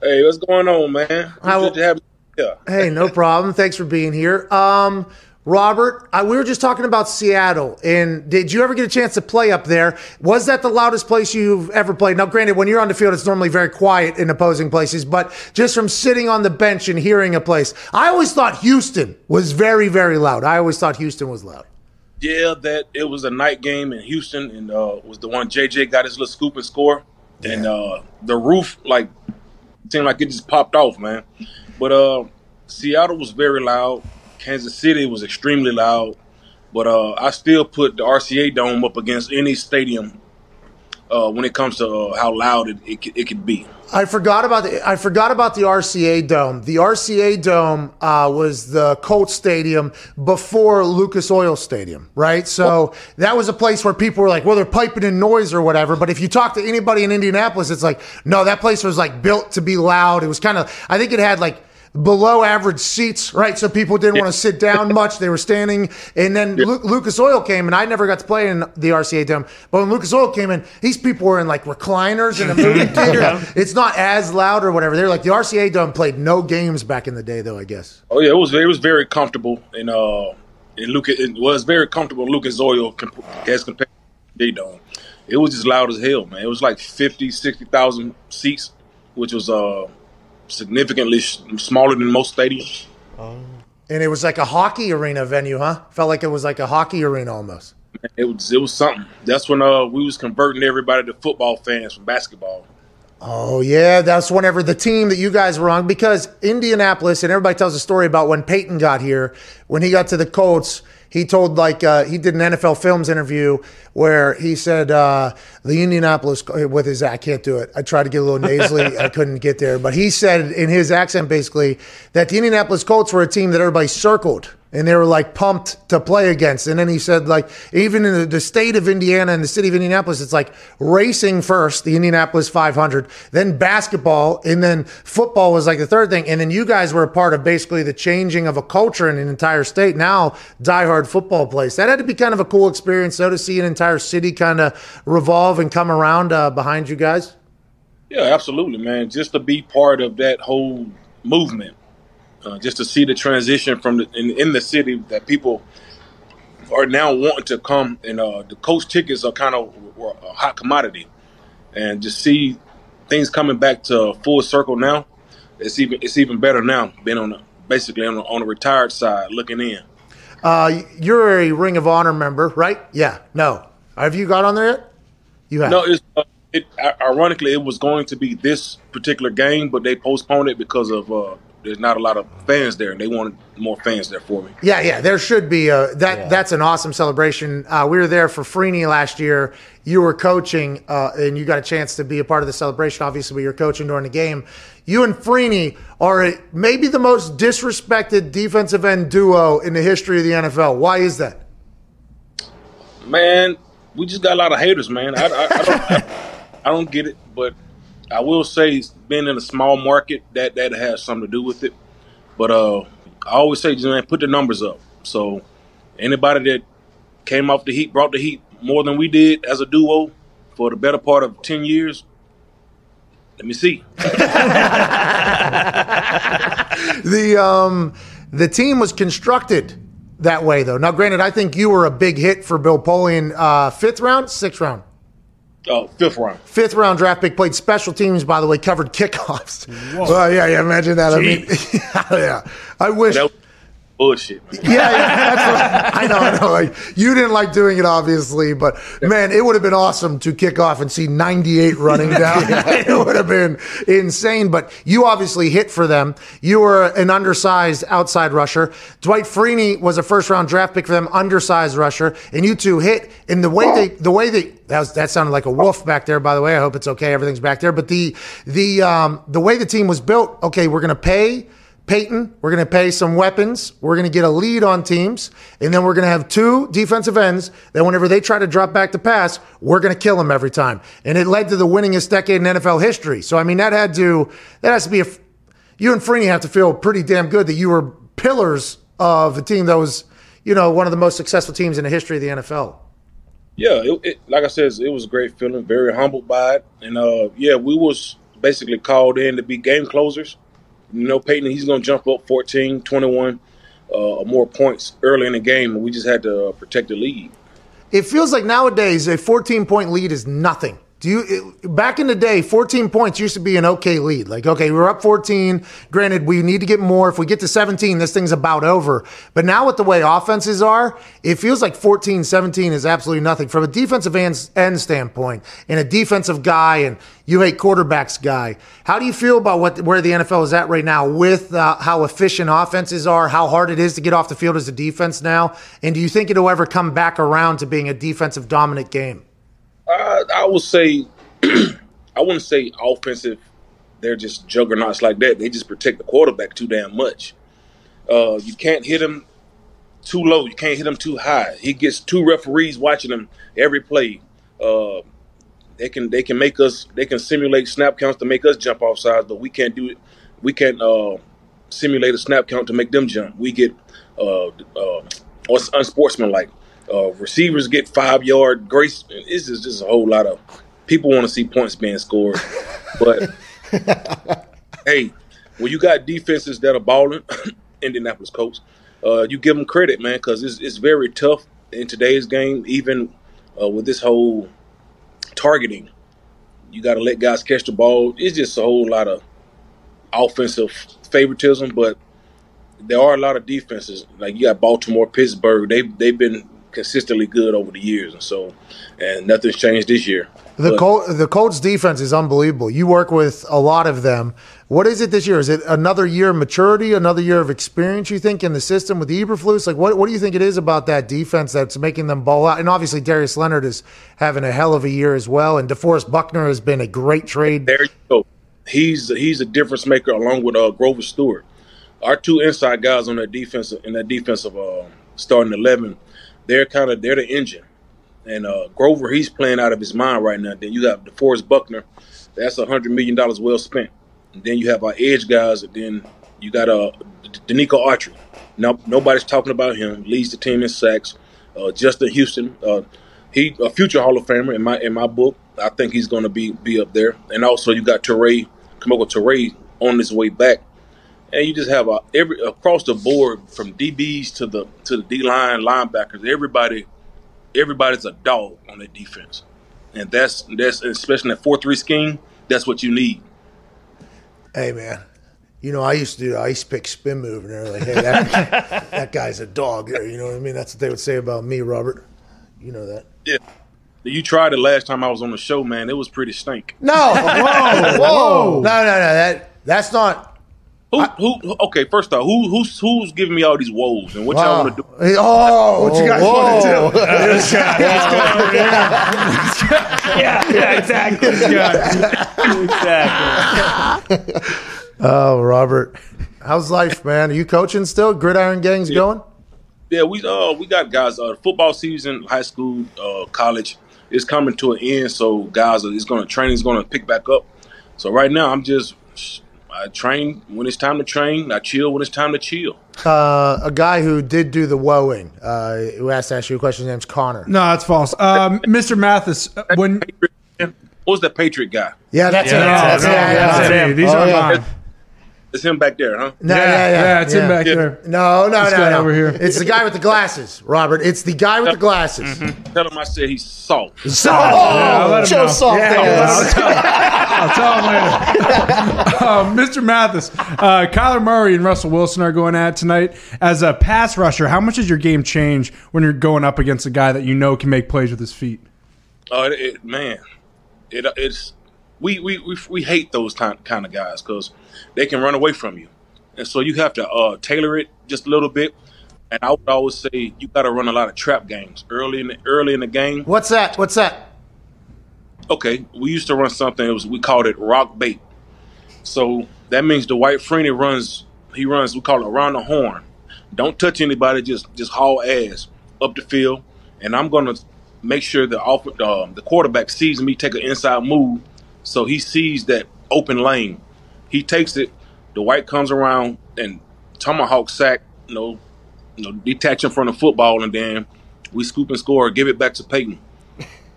Hey, what's going on, man? How- Good to have you. Hey, no problem. Thanks for being here. Um, Robert, I, we were just talking about Seattle, and did you ever get a chance to play up there? Was that the loudest place you've ever played? Now, granted, when you're on the field, it's normally very quiet in opposing places, but just from sitting on the bench and hearing a place, I always thought Houston was very, very loud. I always thought Houston was loud. Yeah, that it was a night game in Houston, and uh, was the one JJ got his little scoop and score, and uh, the roof like seemed like it just popped off, man. But uh, Seattle was very loud. Kansas City was extremely loud, but uh, I still put the RCA Dome up against any stadium uh, when it comes to uh, how loud it, it, could- it could be. I forgot about the I forgot about the RCA Dome. The RCA Dome uh, was the Colts Stadium before Lucas Oil Stadium, right? So that was a place where people were like, "Well, they're piping in noise or whatever." But if you talk to anybody in Indianapolis, it's like, no, that place was like built to be loud. It was kind of, I think it had like below average seats, right? So people didn't want to sit down much. They were standing. And then Lu- Lucas Oil came, and I never got to play in the RCA Dome. But when Lucas Oil came in, these people were in like recliners in a movie theater. It's not as loud or whatever. They're like the RCA Dome played no games back in the day, though. I guess. Oh yeah, it was it was very comfortable, and uh, and Lucas it was very comfortable. Lucas Oil comp- as compared to J Dome, it was just loud as hell, man. It was like 50, 60,000 seats, which was uh significantly sh- smaller than most stadiums. And it was like a hockey arena venue, huh? Felt like it was like a hockey arena almost. It was it was something. That's when uh we was converting everybody to football fans from basketball. Oh yeah, that's whenever the team that you guys were on because Indianapolis and everybody tells a story about when Peyton got here, when he got to the Colts, he told like uh, he did an NFL Films interview where he said uh, the Indianapolis with his I can't do it. I tried to get a little nasally, I couldn't get there, but he said in his accent basically that the Indianapolis Colts were a team that everybody circled and they were like pumped to play against. And then he said, like, even in the, state of Indiana and the city of Indianapolis, it's like racing first, the Indianapolis 500, then basketball, and then football was like the third thing. And then you guys were a part of basically the changing of a culture in an entire state. Now, diehard football place. That had to be kind of a cool experience, though, to see an entire city kind of revolve and come around uh, behind you guys. Yeah, absolutely, man. Just to be part of that whole movement, uh, just to see the transition from the, in, in the city that people are now wanting to come, and uh, the coach tickets are kind of a hot commodity, and just see things coming back to full circle now. It's even it's even better now, being on the, basically on the, on the retired side looking in. Uh, you're a Ring of Honor member, right? Yeah. No. Have you got on there yet? You have. No, it's uh, it. Ironically, it was going to be this particular game, but they postponed it because of uh, there's not a lot of fans there, and they wanted more fans there for me. Yeah, yeah, there should be a that. That's an awesome celebration. Uh, we were there for Freeney last year. You were coaching, uh, and you got a chance to be a part of the celebration. Obviously, but you were coaching during the game. You and Freeney are maybe the most disrespected defensive end duo in the history of the NFL. Why is that? Man, we just got a lot of haters, man. I, I, I don't, I, I don't get it, but I will say, being in a small market, that that has something to do with it. But uh, I always say, man, put the numbers up. So anybody that came off the heat, brought the heat more than we did as a duo for the better part of ten years. Let me see. the um, the team was constructed that way, though. Now, granted, I think you were a big hit for Bill Polian. Uh, fifth round, sixth round. Oh, fifth round. Fifth round draft pick, played special teams, by the way, covered kickoffs. Well, yeah, yeah, imagine that. I mean, yeah, I wish. That was bullshit. Yeah, yeah, that's what, I know, I know. Like you didn't like doing it, obviously, but man, it would have been awesome to kick off and see 98 running down. it would have been insane. But you obviously hit for them. You were an undersized outside rusher. Dwight Freeney was a first round draft pick for them, undersized rusher, and you two hit. And the way they, the way they, that was that sounded like a wolf back there. By the way, I hope it's okay. Everything's back there. But the the um, the way the team was built. Okay, we're gonna pay. Peyton, we're going to pay some weapons. We're going to get a lead on teams. And then we're going to have two defensive ends that whenever they try to drop back to pass, we're going to kill them every time. And it led to the winningest decade in NFL history. So, I mean, that had to, that has to be a, you and Freeney have to feel pretty damn good that you were pillars of a team that was, you know, one of the most successful teams in the history of the NFL. Yeah, it, it, like I said, it was a great feeling. Very humbled by it, and uh, yeah, we was basically called in to be game closers. You know, Peyton, he's going to jump up 14, 21 uh, more points early in the game, we just had to uh, protect the lead. It feels like nowadays a 14 point lead is nothing. Do you back in the day, 14 points used to be an okay lead. Like, okay, we're up 14. Granted, we need to get more. If we get to 17, this thing's about over. But now with the way offenses are, it feels like 14, 17 is absolutely nothing. From a defensive end, end standpoint, and a defensive guy, and you hate quarterbacks guy, how do you feel about what where the NFL is at right now with uh, how efficient offenses are, how hard it is to get off the field as a defense now? And do you think it'll ever come back around to being a defensive dominant game? Uh, I would say, I wouldn't say offensive. They're just juggernauts like that. They just protect the quarterback too damn much. Uh, you can't hit him too low. You can't hit him too high. He gets two referees watching him every play. Uh, they can they can make us they can simulate snap counts to make us jump off sides, but we can't do it. We can't uh, simulate a snap count to make them jump. We get uh, uh, unsportsmanlike. Uh, receivers get five yard grace. It's just, just a whole lot of people want to see points being scored. But hey, when you got defenses that are balling, Indianapolis Colts, uh, you give them credit, man, because it's, it's very tough in today's game, even uh, with this whole targeting. You got to let guys catch the ball. It's just a whole lot of offensive favoritism, but there are a lot of defenses. Like you got Baltimore, Pittsburgh. They they've been consistently good over the years, and so and nothing's changed this year. The But- Col- the Colts defense is unbelievable. You work with a lot of them. What is it this year? Is it another year of maturity, another year of experience? You think in the system with Eberflus? Like, what what do you think it is about that defense that's making them ball out? And obviously, Darius Leonard is having a hell of a year as well, and DeForest Buckner has been a great trade. There you go. He's he's a difference maker along with uh, Grover Stewart. Our two inside guys on that defense in that defensive uh, starting eleven, they're kind of they're the engine. And uh, Grover, he's playing out of his mind right now. Then you got DeForest Buckner, that's a hundred million dollars well spent. And then you have our edge guys, and then you got uh, Denico Autry. No, nobody's talking about him. Leads the team in sacks. Uh, Justin Houston, uh, he a future Hall of Famer in my in my book. I think he's going to be be up there. And also you got Turay, Kemoko Turay on his way back. And you just have a every across the board from DBs to the to the D line linebackers. Everybody, everybody's a dog on the defense, and that's that's especially in that four three scheme. That's what you need. Hey man, you know I used to do. I used to pick spin move, and they're like, "Hey, that that guy's a dog." there." You know what I mean? That's what they would say about me, Robert. You know that. Yeah. You tried it last time I was on the show, man. It was pretty stink. No, whoa, whoa, no, no, no. That that's not. Who, who? Okay, first off, who, who's who's giving me all these woes and what y'all Wow. want to do? Hey, Oh, what you guys want to Whoa. do? yeah, yeah, exactly. exactly. Oh, Robert, how's life, man? Are you coaching still? Gridiron Gang's going. Yeah, we uh we got guys. Uh, football season, high school, uh, college is coming to an end, so guys are is going to training's going to pick back up. So right now, I'm just I train when it's time to train. I chill when it's time to chill. Uh, a guy who did do the woeing, uh, who asked to ask you a question. His name's Connor. No, that's false. Um, Mr. Mathis, uh, when What was that Patriot guy? Yeah, that's Yeah, it. That's no, it. Yeah, that's that's it. it. These Oh, are yeah. mine. It's him back there, huh? No, Yeah, yeah, yeah, yeah, it's him back there. No, no, This no, guy no. over here. It's the guy with the glasses, Robert. It's the guy with the glasses. Mm-hmm. Tell him I said he's soft. So, I'll let him Joe know. Soft Yeah. I'll tell him later. um, Mr. Mathis, uh, Kyler Murray and Russell Wilson are going at tonight. As a pass rusher, how much does your game change when you're going up against a guy that you know can make plays with his feet? Oh, it, it, man, it, it's we, we we we hate those kind kind of guys because they can run away from you, and so you have to uh, tailor it just a little bit. And I would always say you got to run a lot of trap games early in the, early in the game. what's that? What's that? Okay, we used to run something. It was we called it rock bait. So that means Dwight Freeney runs. He runs. We call it around the horn. Don't touch anybody. Just just haul ass up the field, and I'm gonna make sure the off um, the quarterback sees me take an inside move, so he sees that open lane. He takes it. Dwight comes around and tomahawk sack. You know, you know, detach him from the football, and then we scoop and score. Give it back to Peyton.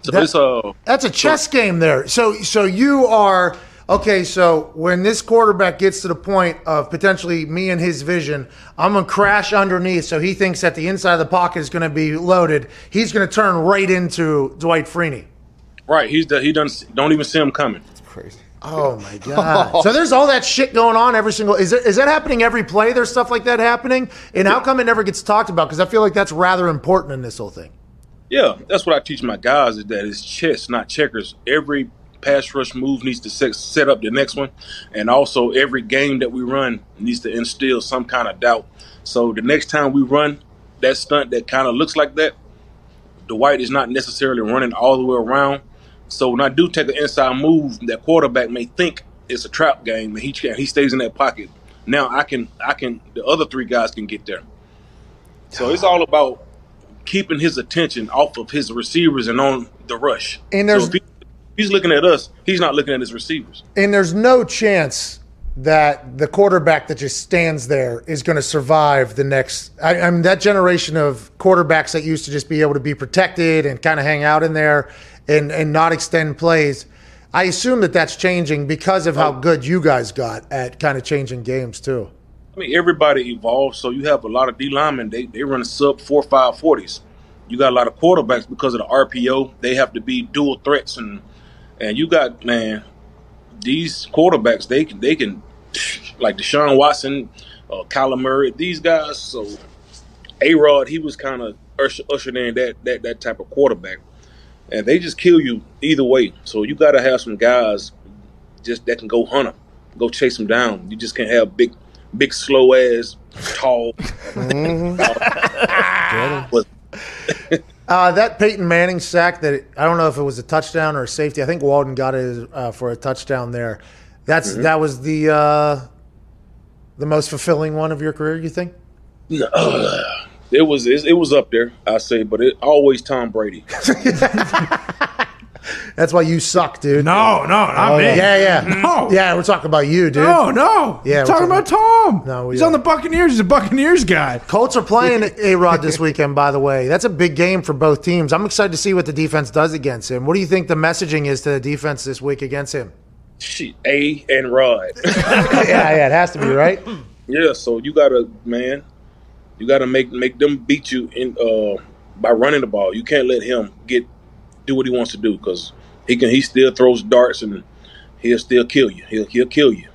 So That- it's uh That's a chess game there. So so you are okay, so when this quarterback gets to the point of potentially me and his vision, I'm gonna crash underneath so he thinks that the inside of the pocket is gonna be loaded. He's gonna turn right into Dwight Freeney. Right, he's the, he doesn't don't even see him coming. Crazy. Oh my god! so there's all that shit going on every single. Is it, is that happening every play? There's stuff like that happening, and how come it never gets talked about? Because I feel like that's rather important in this whole thing. Yeah, that's what I teach my guys is that it's chess, not checkers. Every pass rush move needs to set, set up the next one, and also every game that we run needs to instill some kind of doubt. So the next time we run that stunt that kind of looks like that, Dwight is not necessarily running all the way around. So when I do take an inside move, that quarterback may think it's a trap game, and he he stays in that pocket. Now I can I can the other three guys can get there. So it's all about keeping his attention off of his receivers and on the rush. And so there's- if he- he's looking at us, he's not looking at his receivers. And there's no chance that the quarterback that just stands there is going to survive the next. I, I mean, that generation of quarterbacks that used to just be able to be protected and kind of hang out in there and, and not extend plays. I assume that that's changing because of how good you guys got at kind of changing games too. I mean, everybody evolves, so you have a lot of D linemen. They they run sub four five forties. You got a lot of quarterbacks because of the RPO. They have to be dual threats, and and you got man, these quarterbacks they can they can like Deshaun Watson, uh, Kyler Murray, these guys. So A Rod, he was kind of usher, ushered in that that that type of quarterback, and they just kill you either way. So you got to have some guys just that can go hunt them, go chase them down. You just can't have big, big slow ass, tall. But- Uh, that Peyton Manning sack that I don't know if it was a touchdown or a safety. I think Walden got it uh, for a touchdown there. That's Mhm. that was the uh, the most fulfilling one of your career. You think? No, it was it, it was up there, I say, but it always Tom Brady. That's why you suck, dude. No, no, not oh, me. Yeah, yeah, No. yeah. We're talking about you, dude. No, no. Yeah, We're we're talking about Tom. No, he's yeah. on the Buccaneers. He's a Buccaneers guy. Colts are playing A Rod this weekend, by the way. That's a big game for both teams. I'm excited to see what the defense does against him. What do you think the messaging is to the defense this week against him? Shit, A and Rod. yeah, yeah, it has to be right. Yeah, so you gotta man, you gotta make make them beat you in uh by running the ball. You can't let him get do what he wants to do because he can he still throws darts and he'll still kill you. He'll he'll kill you.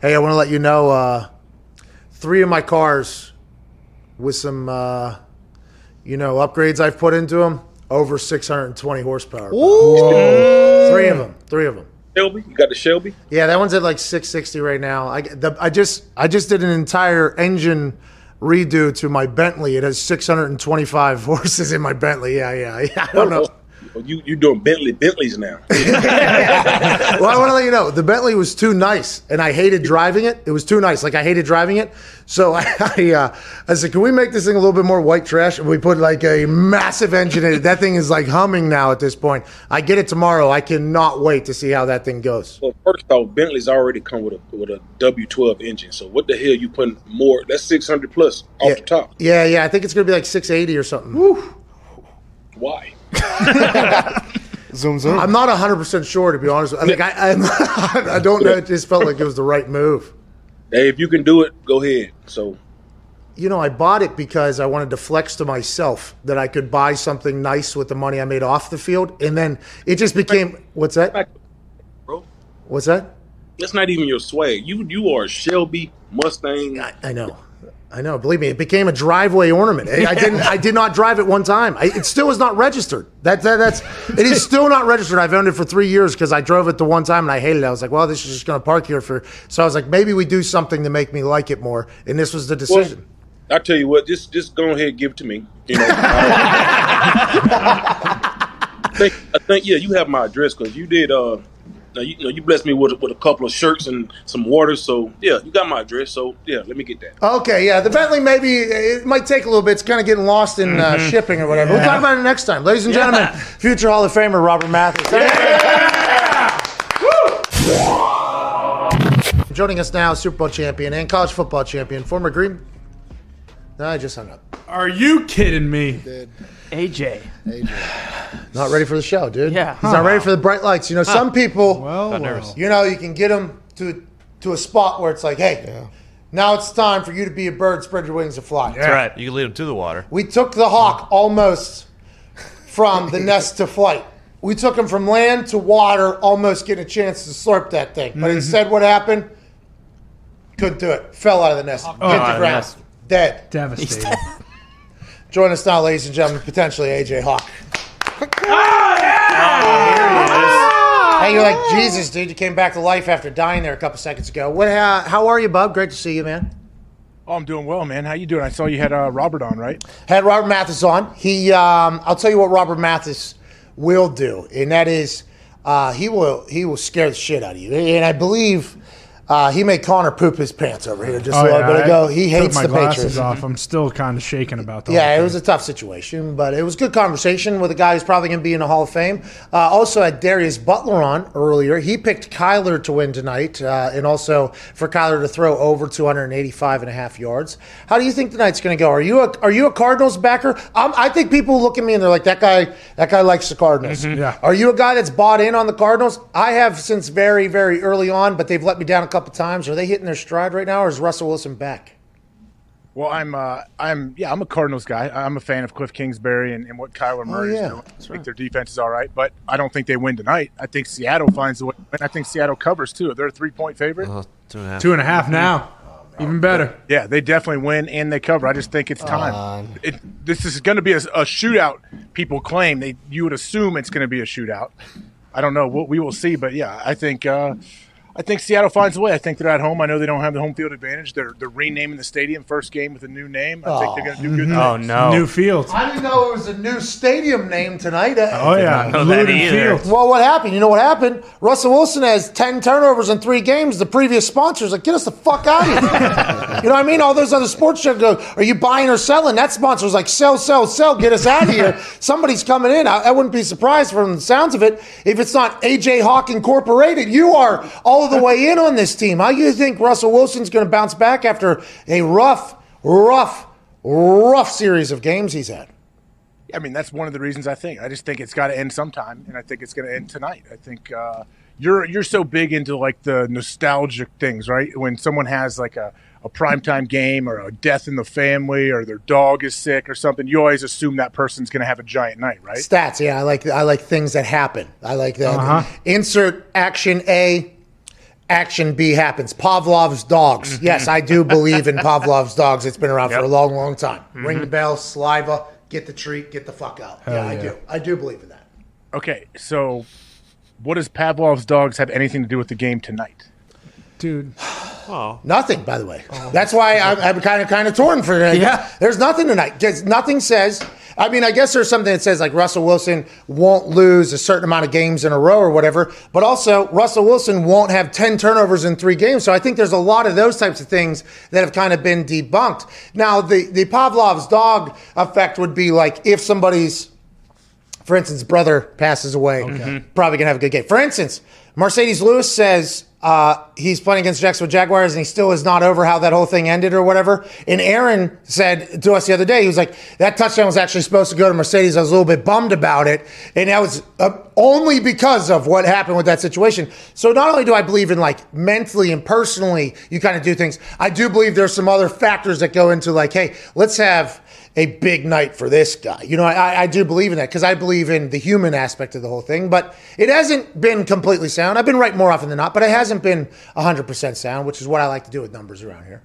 Hey, I want to let you know uh, three of my cars with some, uh, you know, upgrades I've put into them over 620 horsepower. Three of them. Three of them. Shelby, you got the Shelby. Yeah, that one's at like 660 right now. I, the, I just I just did an entire engine redo to my Bentley. It has 625 horses in my Bentley. Yeah, yeah, yeah. I don't know. Oh. Oh, You you doing Bentley Bentleys now? well, I want to let you know the Bentley was too nice, and I hated driving it. It was too nice, like I hated driving it. So I, I, uh, I said, "Can we make this thing a little bit more white trash?" And we put like a massive engine in it. That thing is like humming now at this point. I get it tomorrow. I cannot wait to see how that thing goes. Well, first off, Bentley's already come with a with a W twelve engine. So what the hell you putting more? That's six hundred plus off the top. Yeah, yeah. I think it's gonna be like 680 or something. Why? Zoom zoom. I'm not 100 percent sure to be honest. I, like, I, I'm, I don't know. It just felt like it was the right move. hey, if you can do it, go ahead. So You know, I bought it because I wanted to flex to myself that I could buy something nice with the money I made off the field, and then it just became what's that? Bro. What's that? that's not even your swag. You you are Shelby Mustang. I, I know. I know. Believe me, it became a driveway ornament. I, I didn't. I did not drive it one time. I, it still is not registered. That, that that's. It is still not registered. I've owned it for three years because I drove it the one time and I hated it. I was like, well, this is just going to park here for. So I was like, maybe we do something to make me like it more. And this was the decision. I tell you what, just just go ahead and give it to me. You know, I think, I think yeah, you have my address because you did. Uh, now you, you know you blessed me with with a couple of shirts and some water. So yeah, you got my address. So yeah, let me get that. Okay, yeah, the Bentley maybe it might take a little bit. It's kind of getting lost in uh, Mhm. shipping or whatever. We'll talk about it next time, ladies and Yeah. gentlemen. Future Hall of Famer Robert Mathis. Joining us now, Super Bowl champion and college football champion, former Green. No, I just hung up. Are you kidding me? AJ. AJ. Not ready for the show, dude. Yeah. he's not ready for the bright lights. You know, Huh. some people. Well, Got nervous. You know, you can get them to to a spot where it's like, hey, now it's time for you to be a bird, spread your wings and fly. That's right. You can lead them to the water. We took the hawk almost from the nest to flight. We took him from land to water, almost getting a chance to slurp that thing. But Mhm. instead, what happened? Couldn't do it. Fell out of the nest. Oh, hit out the ground. Dead. Devastating. Join us now, ladies and gentlemen, potentially AJ Hawk. Hey, you're like Jesus, dude. You came back to life after dying there a couple seconds ago. What? How, how are you, bub? Great to see you, man. Oh, I'm doing well, man. How you doing? I saw you had uh, Robert on, right? Had Robert Mathis on. He, um, I'll tell you what Robert Mathis will do, and that is uh, he will he will scare the shit out of you. And I believe uh, he made Connor poop his pants over here just a little bit Oh, I ago. He hates my the glasses Patriots. off. I'm still kind of shaking about that. Yeah, it was a tough situation, but it was good conversation with a guy who's probably going to be in the Hall of Fame. Uh, also had Darius Butler on earlier. He picked Kyler to win tonight, uh, and also for Kyler to throw over 285 and a half yards. How do you think tonight's going to go? Are you a are you a Cardinals backer? Um, I think people look at me and they're like, that guy that guy likes the Cardinals. Mhm. Yeah. Are you a guy that's bought in on the Cardinals? I have since very very early on, but they've let me down a couple times. Are they hitting their stride right now, or is Russell Wilson back? Well, I'm, uh, I'm, yeah, I'm a Cardinals guy. I'm a fan of Cliff Kingsbury and, and what Kyler Murray yeah. is doing. I think their defense is all right, but I don't think they win tonight. I think Seattle finds a way. And I think Seattle covers too. They're a three point favorite. two and a half. Two and a half now. Even better. Yeah, they definitely win and they cover. I just think it's time. It, this is going to be a, a shootout. People claim they. You would assume it's going to be a shootout. I don't know. We'll, we will see, but yeah, I think. Uh, I think Seattle finds a way. I think they're at home. I know they don't have the home field advantage. They're they're renaming the stadium first game with a new name. I think they're going to do good. Mhm. Oh, no. New field. I didn't know it was a new stadium name tonight. Oh, yeah. Did know that Lumen. Field. Well, what happened? You know what happened? Russell Wilson has 10 turnovers in three games. The previous sponsors like, get us the fuck out of here. you know what I mean? All those other sports shows go, are you buying or selling? That sponsor sponsor's like, sell, sell, sell, get us out of here. Somebody's coming in. I, I wouldn't be surprised from the sounds of it if it's not AJ Hawk Incorporated. You are all the way in on this team. How do you think Russell Wilson's going to bounce back after a rough, rough, rough series of games he's had? I mean, that's one of the reasons I think. I just think it's got to end sometime, and I think it's going to end tonight. I think uh, you're you're so big into like the nostalgic things, right? When someone has like a a primetime game or a death in the family or their dog is sick or something, you always assume that person's going to have a giant night, right? Stats, yeah, I like I like things that happen. I like that. Uh-huh. Insert action A, action B happens. Pavlov's dogs. Mm-hmm. Yes, I do believe in Pavlov's dogs. It's been around for a long, long time. Ring Mhm. the bell, saliva, get the treat, get the fuck out. Hell yeah, I do. I do believe in that. Okay, so what does Pavlov's dogs have anything to do with the game tonight? Dude. Oh. Nothing, by the way. That's why I'm, I'm kind of kind of torn for it. Yeah. There's nothing tonight. There's nothing says. I mean, I guess there's something that says like Russell Wilson won't lose a certain amount of games in a row or whatever. But also, Russell Wilson won't have 10 turnovers in three games. So I think there's a lot of those types of things that have kind of been debunked. Now, the the Pavlov's dog effect would be like if somebody's for instance, brother passes away, Okay. probably gonna have a good game. For instance, Marcedes Lewis says uh, he's playing against Jacksonville Jaguars and he still is not over how that whole thing ended or whatever. And Aaron said to us the other day, he was like, that touchdown was actually supposed to go to Marcedes. I was a little bit bummed about it. And that was uh, only because of what happened with that situation. So not only do I believe in like mentally and personally, you kind of do things, I do believe there's some other factors that go into like, hey, let's have a big night for this guy. You know, I, I do believe in that because I believe in the human aspect of the whole thing, but it hasn't been completely sound. I've been right more often than not, but it hasn't been 100% sound, which is what I like to do with numbers around here.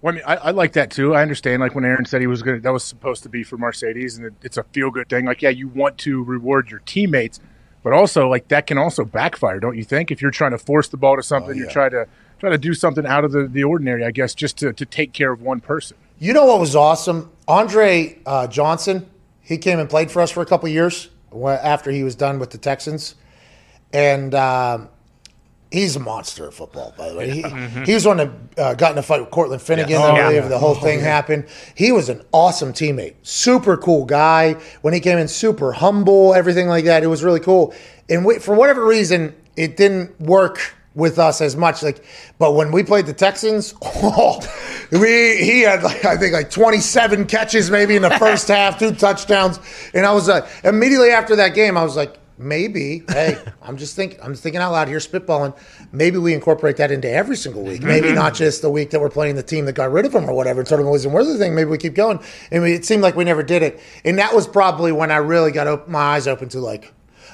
Well, I mean, I, I like that too. I understand, like when Aaron said he was going, to that was supposed to be for Marcedes, and it, it's a feel good thing. Like, yeah, you want to reward your teammates, but also like that can also backfire, don't you think? If you're trying to force the ball to something, oh, you're trying to try to do something out of the, the ordinary, I guess, just to, to take care of one person. You know what was awesome? Andre uh, Johnson, he came and played for us for a couple years after he was done with the Texans. And um, he's a monster of football, by the way. He, Mhm. he was one that uh, got in a fight with Cortland Finnegan, Yes. I Oh, believe yeah. the whole Oh, thing yeah. happened. He was an awesome teammate, super cool guy. When he came in, super humble, everything like that. It was really cool. And we, for whatever reason, it didn't work with us as much. Like, but when we played the Texans, oh, we he had like I think like 27 catches maybe in the first half, two touchdowns, and I was uh, immediately after that game, I was like. Maybe, hey, I'm just thinking. I'm thinking out loud here, spitballing. Maybe we incorporate that into every single week. Maybe Mhm. not just the week that we're playing the team that got rid of him or whatever. And sort of was worth the thing. Maybe we keep going. And it seemed like we never did it. And that was probably when I really got op- my eyes open to like,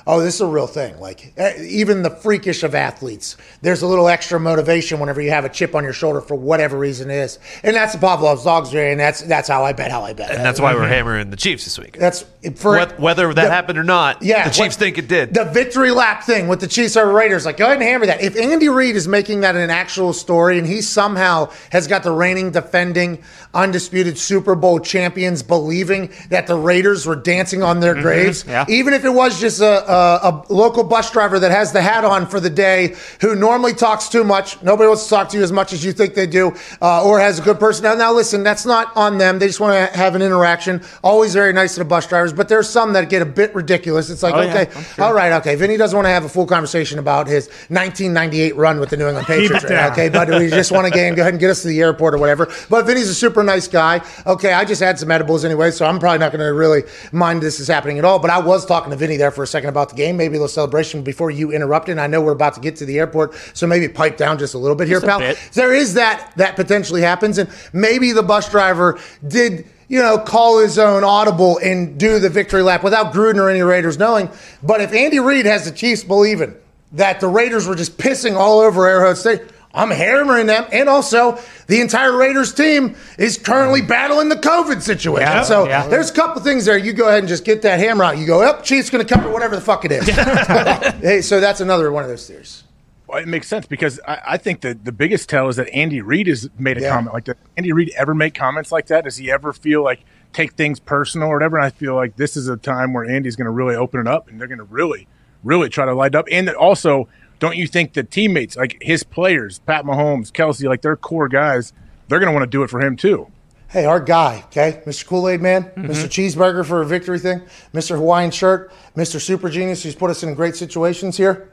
oh, this is a real thing. Like eh, even the freakish of athletes, there's a little extra motivation whenever you have a chip on your shoulder for whatever reason it is. And that's the Pavlov's dogs, and that's that's how I bet how I bet. And that's why we're hammering the Chiefs this week. That's for Whe- Whether that the- happened or not, Yeah, the Chiefs what- think it did. The victory lap thing with the Chiefs over Raiders, like go ahead and hammer that. If Andy Reid is making that an actual story and he somehow has got the reigning, defending, undisputed Super Bowl champions believing that the Raiders were dancing on their Mhm, graves, yeah. even if it was just a, a, a local bus driver that has the hat on for the day who normally talks too much, nobody wants to talk to you as much as you think they do, uh, or has a good person. Now, listen, that's not on them. They just want to have an interaction. Always very nice to the bus drivers, but there's some that get a bit ridiculous. It's like, Oh, okay, I'm sure. all right, okay. Vinny doesn't want to have a full conversation about his 1998 run with the New England Patriots. right? Okay, but we just want a game. Go ahead and get us to the airport or whatever. But Vinny's a super nice guy. Okay, I just had some edibles anyway, so I'm probably not going to really mind this is happening at all. But I was talking to Vinny there for a second about the game, maybe a little celebration before you interrupted. And I know we're about to get to the airport, so maybe pipe down just a little bit here, pal. bit. There is that that potentially happens, and maybe the bus driver did. You know, call his own audible and do the victory lap without Gruden or any Raiders knowing. But if Andy Reid has the Chiefs believing that the Raiders were just pissing all over Arrowhead State, I'm hammering them. And also, the entire Raiders team is currently mm. battling the COVID situation. Yeah, so yeah. there's a couple things there. You go ahead and just get that hammer out. You go, up, Chiefs going to cover whatever the fuck it is. hey, so that's another one of those theories. Well, it makes sense because I, I think that the biggest tell is that Andy Reid has made a Yeah. comment like that. Andy Reid ever make comments like that? Does he ever feel like take things personal or whatever? And I feel like this is a time where Andy's going to really open it up and they're going to really, really try to light up. And that also, don't you think the teammates, like his players, Pat Mahomes, Kelce, like their core guys, they're going to want to do it for him too. Hey, our guy, okay? Mr. Kool Aid Man, mm-hmm. Mr. Cheeseburger for a victory thing, Mr. Hawaiian Shirt, Mr. Super Genius, who's put us in great situations here.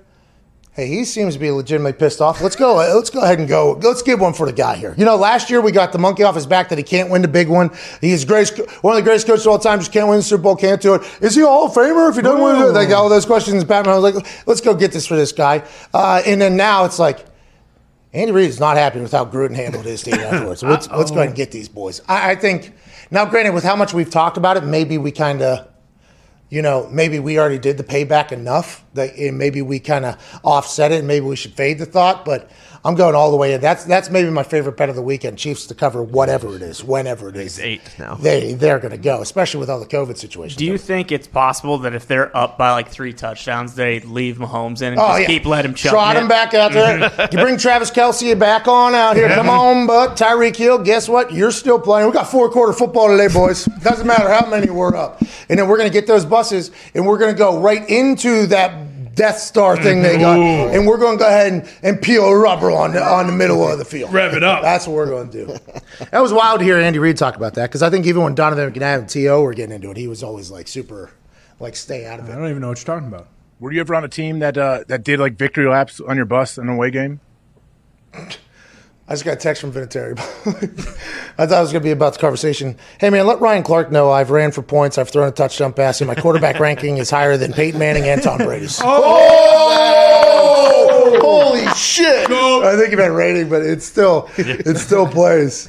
Hey, he seems to be legitimately pissed off. Let's go. Let's go ahead and go. Let's give one for the guy here. You know, last year we got the monkey off his back that he can't win the big one. He's greatest, one of the greatest coaches of all time. Just can't win the Super Bowl. Can't do it. Is he a Hall of Famer if he doesn't win it? Like all those questions. Batman I was like, let's go get this for this guy. Uh, and then now it's like, Andy Reid is not happy with how Gruden handled his team afterwards. So let's, let's go ahead and get these boys. I, I think now, granted, with how much we've talked about it, maybe we kind of, you know, maybe we already did the payback enough that and maybe we kind of offset it. and Maybe we should fade the thought, but I'm going all the way in. That's that's maybe my favorite bet of the weekend. Chiefs to cover whatever it is, whenever it is. eight now. They they're going to go, especially with all the COVID situations. Do you think it's possible that if they're up by like three touchdowns, they leave Mahomes in and Oh, just yeah. keep letting him chuck Trot him back out there. Mm-hmm. you bring Travis Kelce back on out here. Come mm-hmm. on, but Tyreek Hill, guess what? You're still playing. We got four quarter football today, boys. Doesn't matter how many we're up. And then we're going to get those buses and we're going to go right into that Death Star thing they got. And we're going to go ahead and, and peel rubber on the, on the middle of the field. Rev it up. That's what we're going to do. That was wild to hear Andy Reid talk about that because I think even when Donovan McNabb and T.O. were getting into it, he was always like super, like, stay out of it. I don't even know what you're talking about. Were you ever on a team that uh, that did like victory laps on your bus in an away game? I just got a text from Vinatieri. I thought it was going to be about the conversation. Hey, man, let Ryan Clark know I've ran for points. I've thrown a touchdown pass, and my quarterback ranking is higher than Peyton Manning and Tom Brady's. Oh! Holy shit! I think he meant rating, but it still it still plays.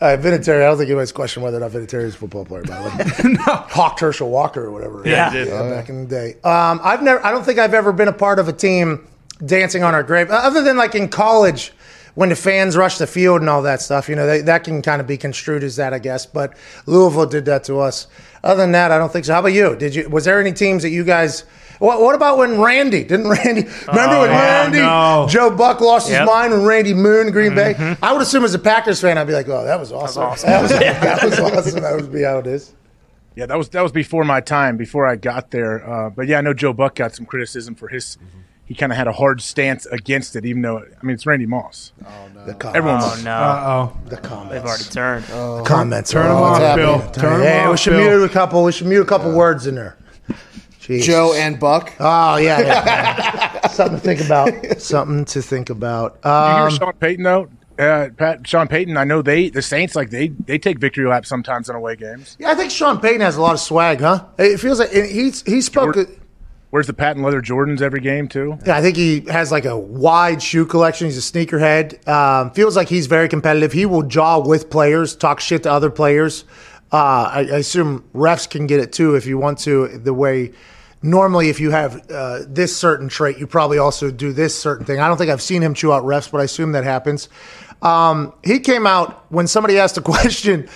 Uh, Vinatieri, I don't think anybody's questioned whether or not Vinatieri is a football player, by the way. no. Hawk Herschel Walker or whatever. Yeah. Uh, back in the day. Um, I've never. I don't think I've ever been a part of a team dancing on our grave, other than like in college when the fans rush the field and all that stuff. You know, they, that can kind of be construed as that, I guess. But Louisville did that to us. Other than that, I don't think so. How about you? Did you? Was there any teams that you guys? What, what about when Randy didn't Randy remember Oh, when Randy no. Joe Buck lost Yep. his mind when Randy Moon Green Bay? Mhm. I would assume as a Packers fan, I'd be like, oh, that was awesome. awesome. That was, that was awesome. That would be how it is. Yeah, that was that was before my time, before I got there. Uh, but yeah, I know Joe Buck got some criticism for his. He kind of had a hard stance against it, even though I mean it's Randy Moss. Oh no, the comments. everyone Oh loves. no. Uh-oh. The comments. They've already turned. The comments. Turn are them all off, happening. Bill. Turn hey, them we off, should Bill. mute a couple. We should mute a couple words in there. Jesus. Joe and Buck. Oh yeah, yeah. something to think about. Something to think about. Did you Um, hear Sean Payton though? Uh, Pat Sean Payton. I know they the Saints like they they take victory laps sometimes in away games. yeah, I think Sean Payton has a lot of swag, huh? It feels like and he's he spoke. Jordan- Wears the patent leather Jordans every game too. Yeah, I think he has like a wide shoe collection. He's a sneakerhead. Um, feels like he's very competitive. He will jaw with players, talk shit to other players. Uh, I, I assume refs can get it too if you want to. The way normally, if you have uh, this certain trait, you probably also do this certain thing. I don't think I've seen him chew out refs, but I assume that happens. Um, he came out when somebody asked a question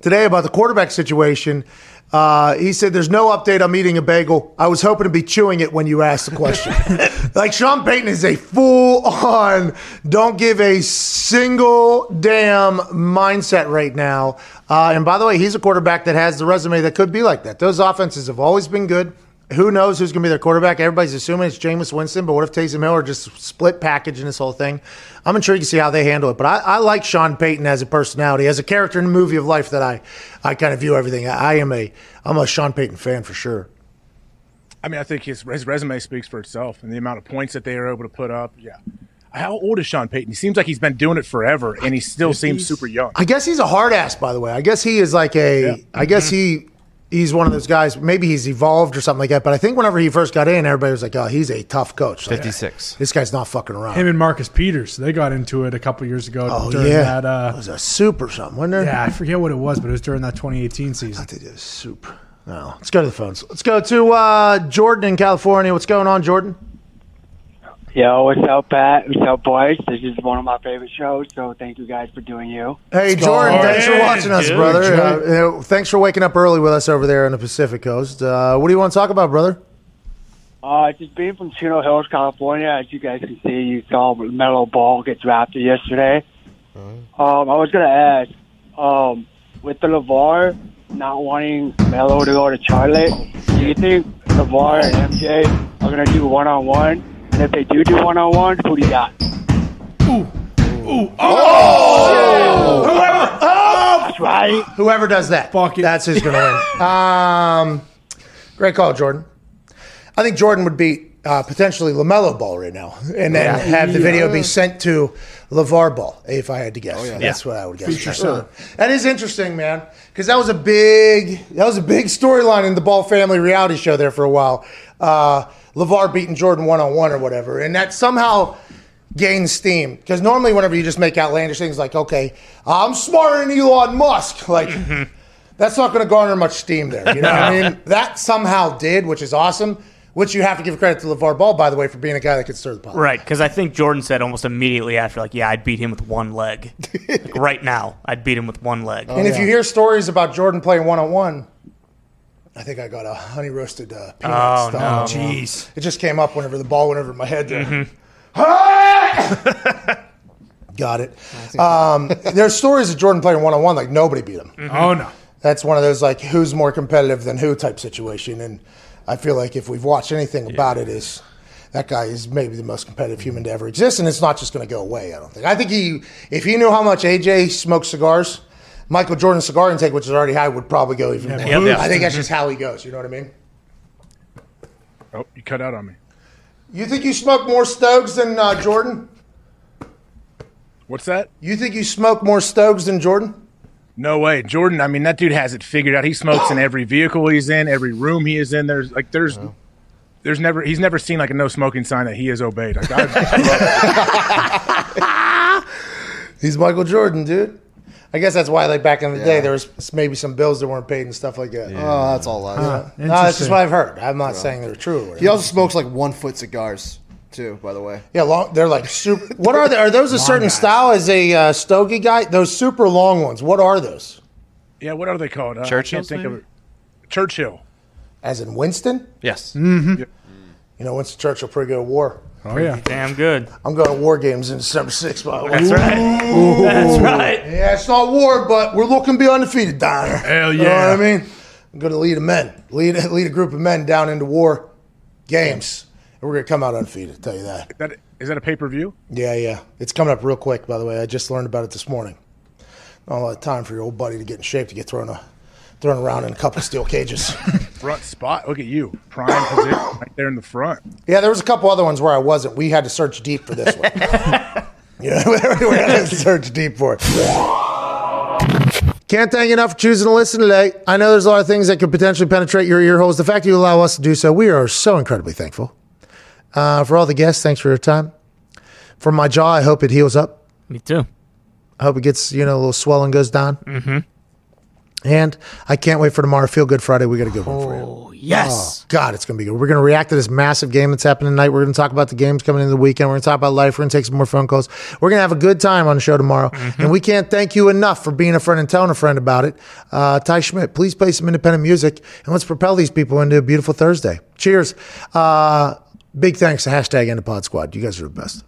today about the quarterback situation. Uh, he said, "There's no update. I'm eating a bagel. I was hoping to be chewing it when you asked the question." like Sean Payton is a full on, don't give a single damn mindset right now. Uh, and by the way, he's a quarterback that has the resume that could be like that. Those offenses have always been good. Who knows who's going to be their quarterback? Everybody's assuming it's Jameis Winston, but what if Taysom Hill are just split package in this whole thing? I'm intrigued to see how they handle it. But I, I like Sean Payton as a personality, as a character in the movie of life that I, I kind of view everything. I, I am a I'm a Sean Payton fan for sure. I mean, I think his his resume speaks for itself, and the amount of points that they are able to put up. Yeah. How old is Sean Payton? He seems like he's been doing it forever, and he still seems super young. I guess he's a hard ass, by the way. I guess he is like a. I guess mm-hmm. he he's one of those guys. Maybe he's evolved or something like that. But I think whenever he first got in, everybody was like, "Oh, he's a tough coach." Like, 56. this guy's not fucking around. Him and Marcus Peters, they got into it a couple years ago oh during yeah, that. Uh, it was a soup or something, wasn't it? yeah, I forget what it was, but it was during that 2018 season. I They did a soup. No, let's go to the phones. Let's go to uh, Jordan in California. What's going on, Jordan? Yo, what's up, Pat? What's up, boys? This is one of my favorite shows, so thank you guys for doing you. Hey, Jordan, thanks for watching us, Dude, brother. Uh, you know, thanks for waking up early with us over there on the Pacific Coast. Uh, what do you want to talk about, brother? Uh, just being from Chino Hills, California, as you guys can see, you saw Melo Ball get drafted yesterday. Um, I was gonna ask, um, with the LaVar not wanting Melo to go to Charlotte, do you think LaVar and MJ are gonna do one on one? And if they do do one on one, who do you got? Ooh. Ooh. Oh! Whoever, oh! That's right. Whoever does that, that's who's going to win. Um, great call, Jordan. I think Jordan would beat uh, potentially LaMelo Ball right now, and then Yeah. have the video be sent to LaVar Ball. If I had to guess, yeah. that's Yeah. what I would guess. Feature son. That is interesting, man, because that was a big that was a big storyline in the Ball family reality show there for a while. Uh, Levar beating Jordan one on one or whatever, and that somehow gains steam because normally whenever you just make outlandish things like okay i'm smarter than elon musk like that's not going to garner much steam there you know what i mean that somehow did which is awesome which you have to give credit to lavar ball by the way for being a guy that could stir the pot Right, because I think Jordan said almost immediately after, like, yeah, I'd beat him with one leg. like, right now, I'd beat him with one leg. and if you hear stories about jordan playing one-on-one I think I got a honey roasted uh, peanut. Oh, stomach. no. Jeez. It just came up whenever the ball went over my head there. Mhm. Got it. Um, there's stories of Jordan playing one on one like nobody beat him. Oh, no. That's one of those like who's more competitive than who type situation, and I feel like if we've watched anything about it, is that guy is maybe the most competitive human to ever exist, and it's not just going to go away. I don't think. I think he, if he knew how much AJ smokes cigars, Michael Jordan's cigar intake, which is already high, would probably go even Yeah, more. yeah. I think that's just how he goes. You know what I mean? Oh, you cut out on me. You think you smoke more Stokes than uh, Jordan? What's that? You think you smoke more Stogs than Jordan? No way, Jordan. I mean, that dude has it figured out. He smokes in every vehicle he's in, every room he is in. There's like, there's, there's never, he's never seen like a no smoking sign that he has obeyed. Like, I, He's Michael Jordan, dude. I guess that's why, like back in the day, there was maybe some bills that weren't paid and stuff like that. Oh, that's all lies. Yeah. No, that's just what I've heard. I'm not saying they're true. Or He also smokes like one foot cigars too. By the way. Yeah, long, they're like super. What are they? Are those a certain style as a uh, stogie guy? Those super long ones. What are those? yeah, what are they called? Uh, I Churchill's, can't think of it. Churchill. As in Winston? Yes. Mm-hmm. You know, Winston Churchill pretty good at war. Oh yeah. Damn good. I'm going to war games in December 6th, by the way. That's right. That's right. Yeah, it's not war, but we're looking to be undefeated down there. Hell You know what yeah. I mean? I'm going to lead a men, lead lead a group of men down into war games, and we're going to come out undefeated. Tell you that. That is that a pay per view? Yeah, yeah. It's coming up real quick. By the way, I just learned about it this morning. Not a lot of time for your old buddy to get in shape to get thrown a, thrown around in a couple of steel cages. Front spot. Look at you, prime position right there in the front. yeah, there was a couple other ones where I wasn't. We had to search deep for this one. yeah, we had to search deep for it. Can't thank you enough for choosing to listen today. I know there's a lot of things that could potentially penetrate your ear holes. The fact you allow us to do so, we are so incredibly thankful. Uh, for all the guests, thanks for your time. For my jaw, I hope it heals up. Me too. I hope it gets, you know, a little swelling goes down. Mm-hmm. And I can't wait for tomorrow. Feel Good Friday. We got a good one for you. Oh, yes. Oh, God, it's going to be good. We're going to react to this massive game that's happening tonight. We're going to talk about the games coming into the weekend. We're going to talk about life. We're going to take some more phone calls. We're going to have a good time on the show tomorrow. And we can't thank you enough for being a friend and telling a friend about it. Uh, Ty Schmit, please play some independent music and let's propel these people into a beautiful Thursday. Cheers. Uh, big thanks to hashtag End Pod Squad. You guys are the best.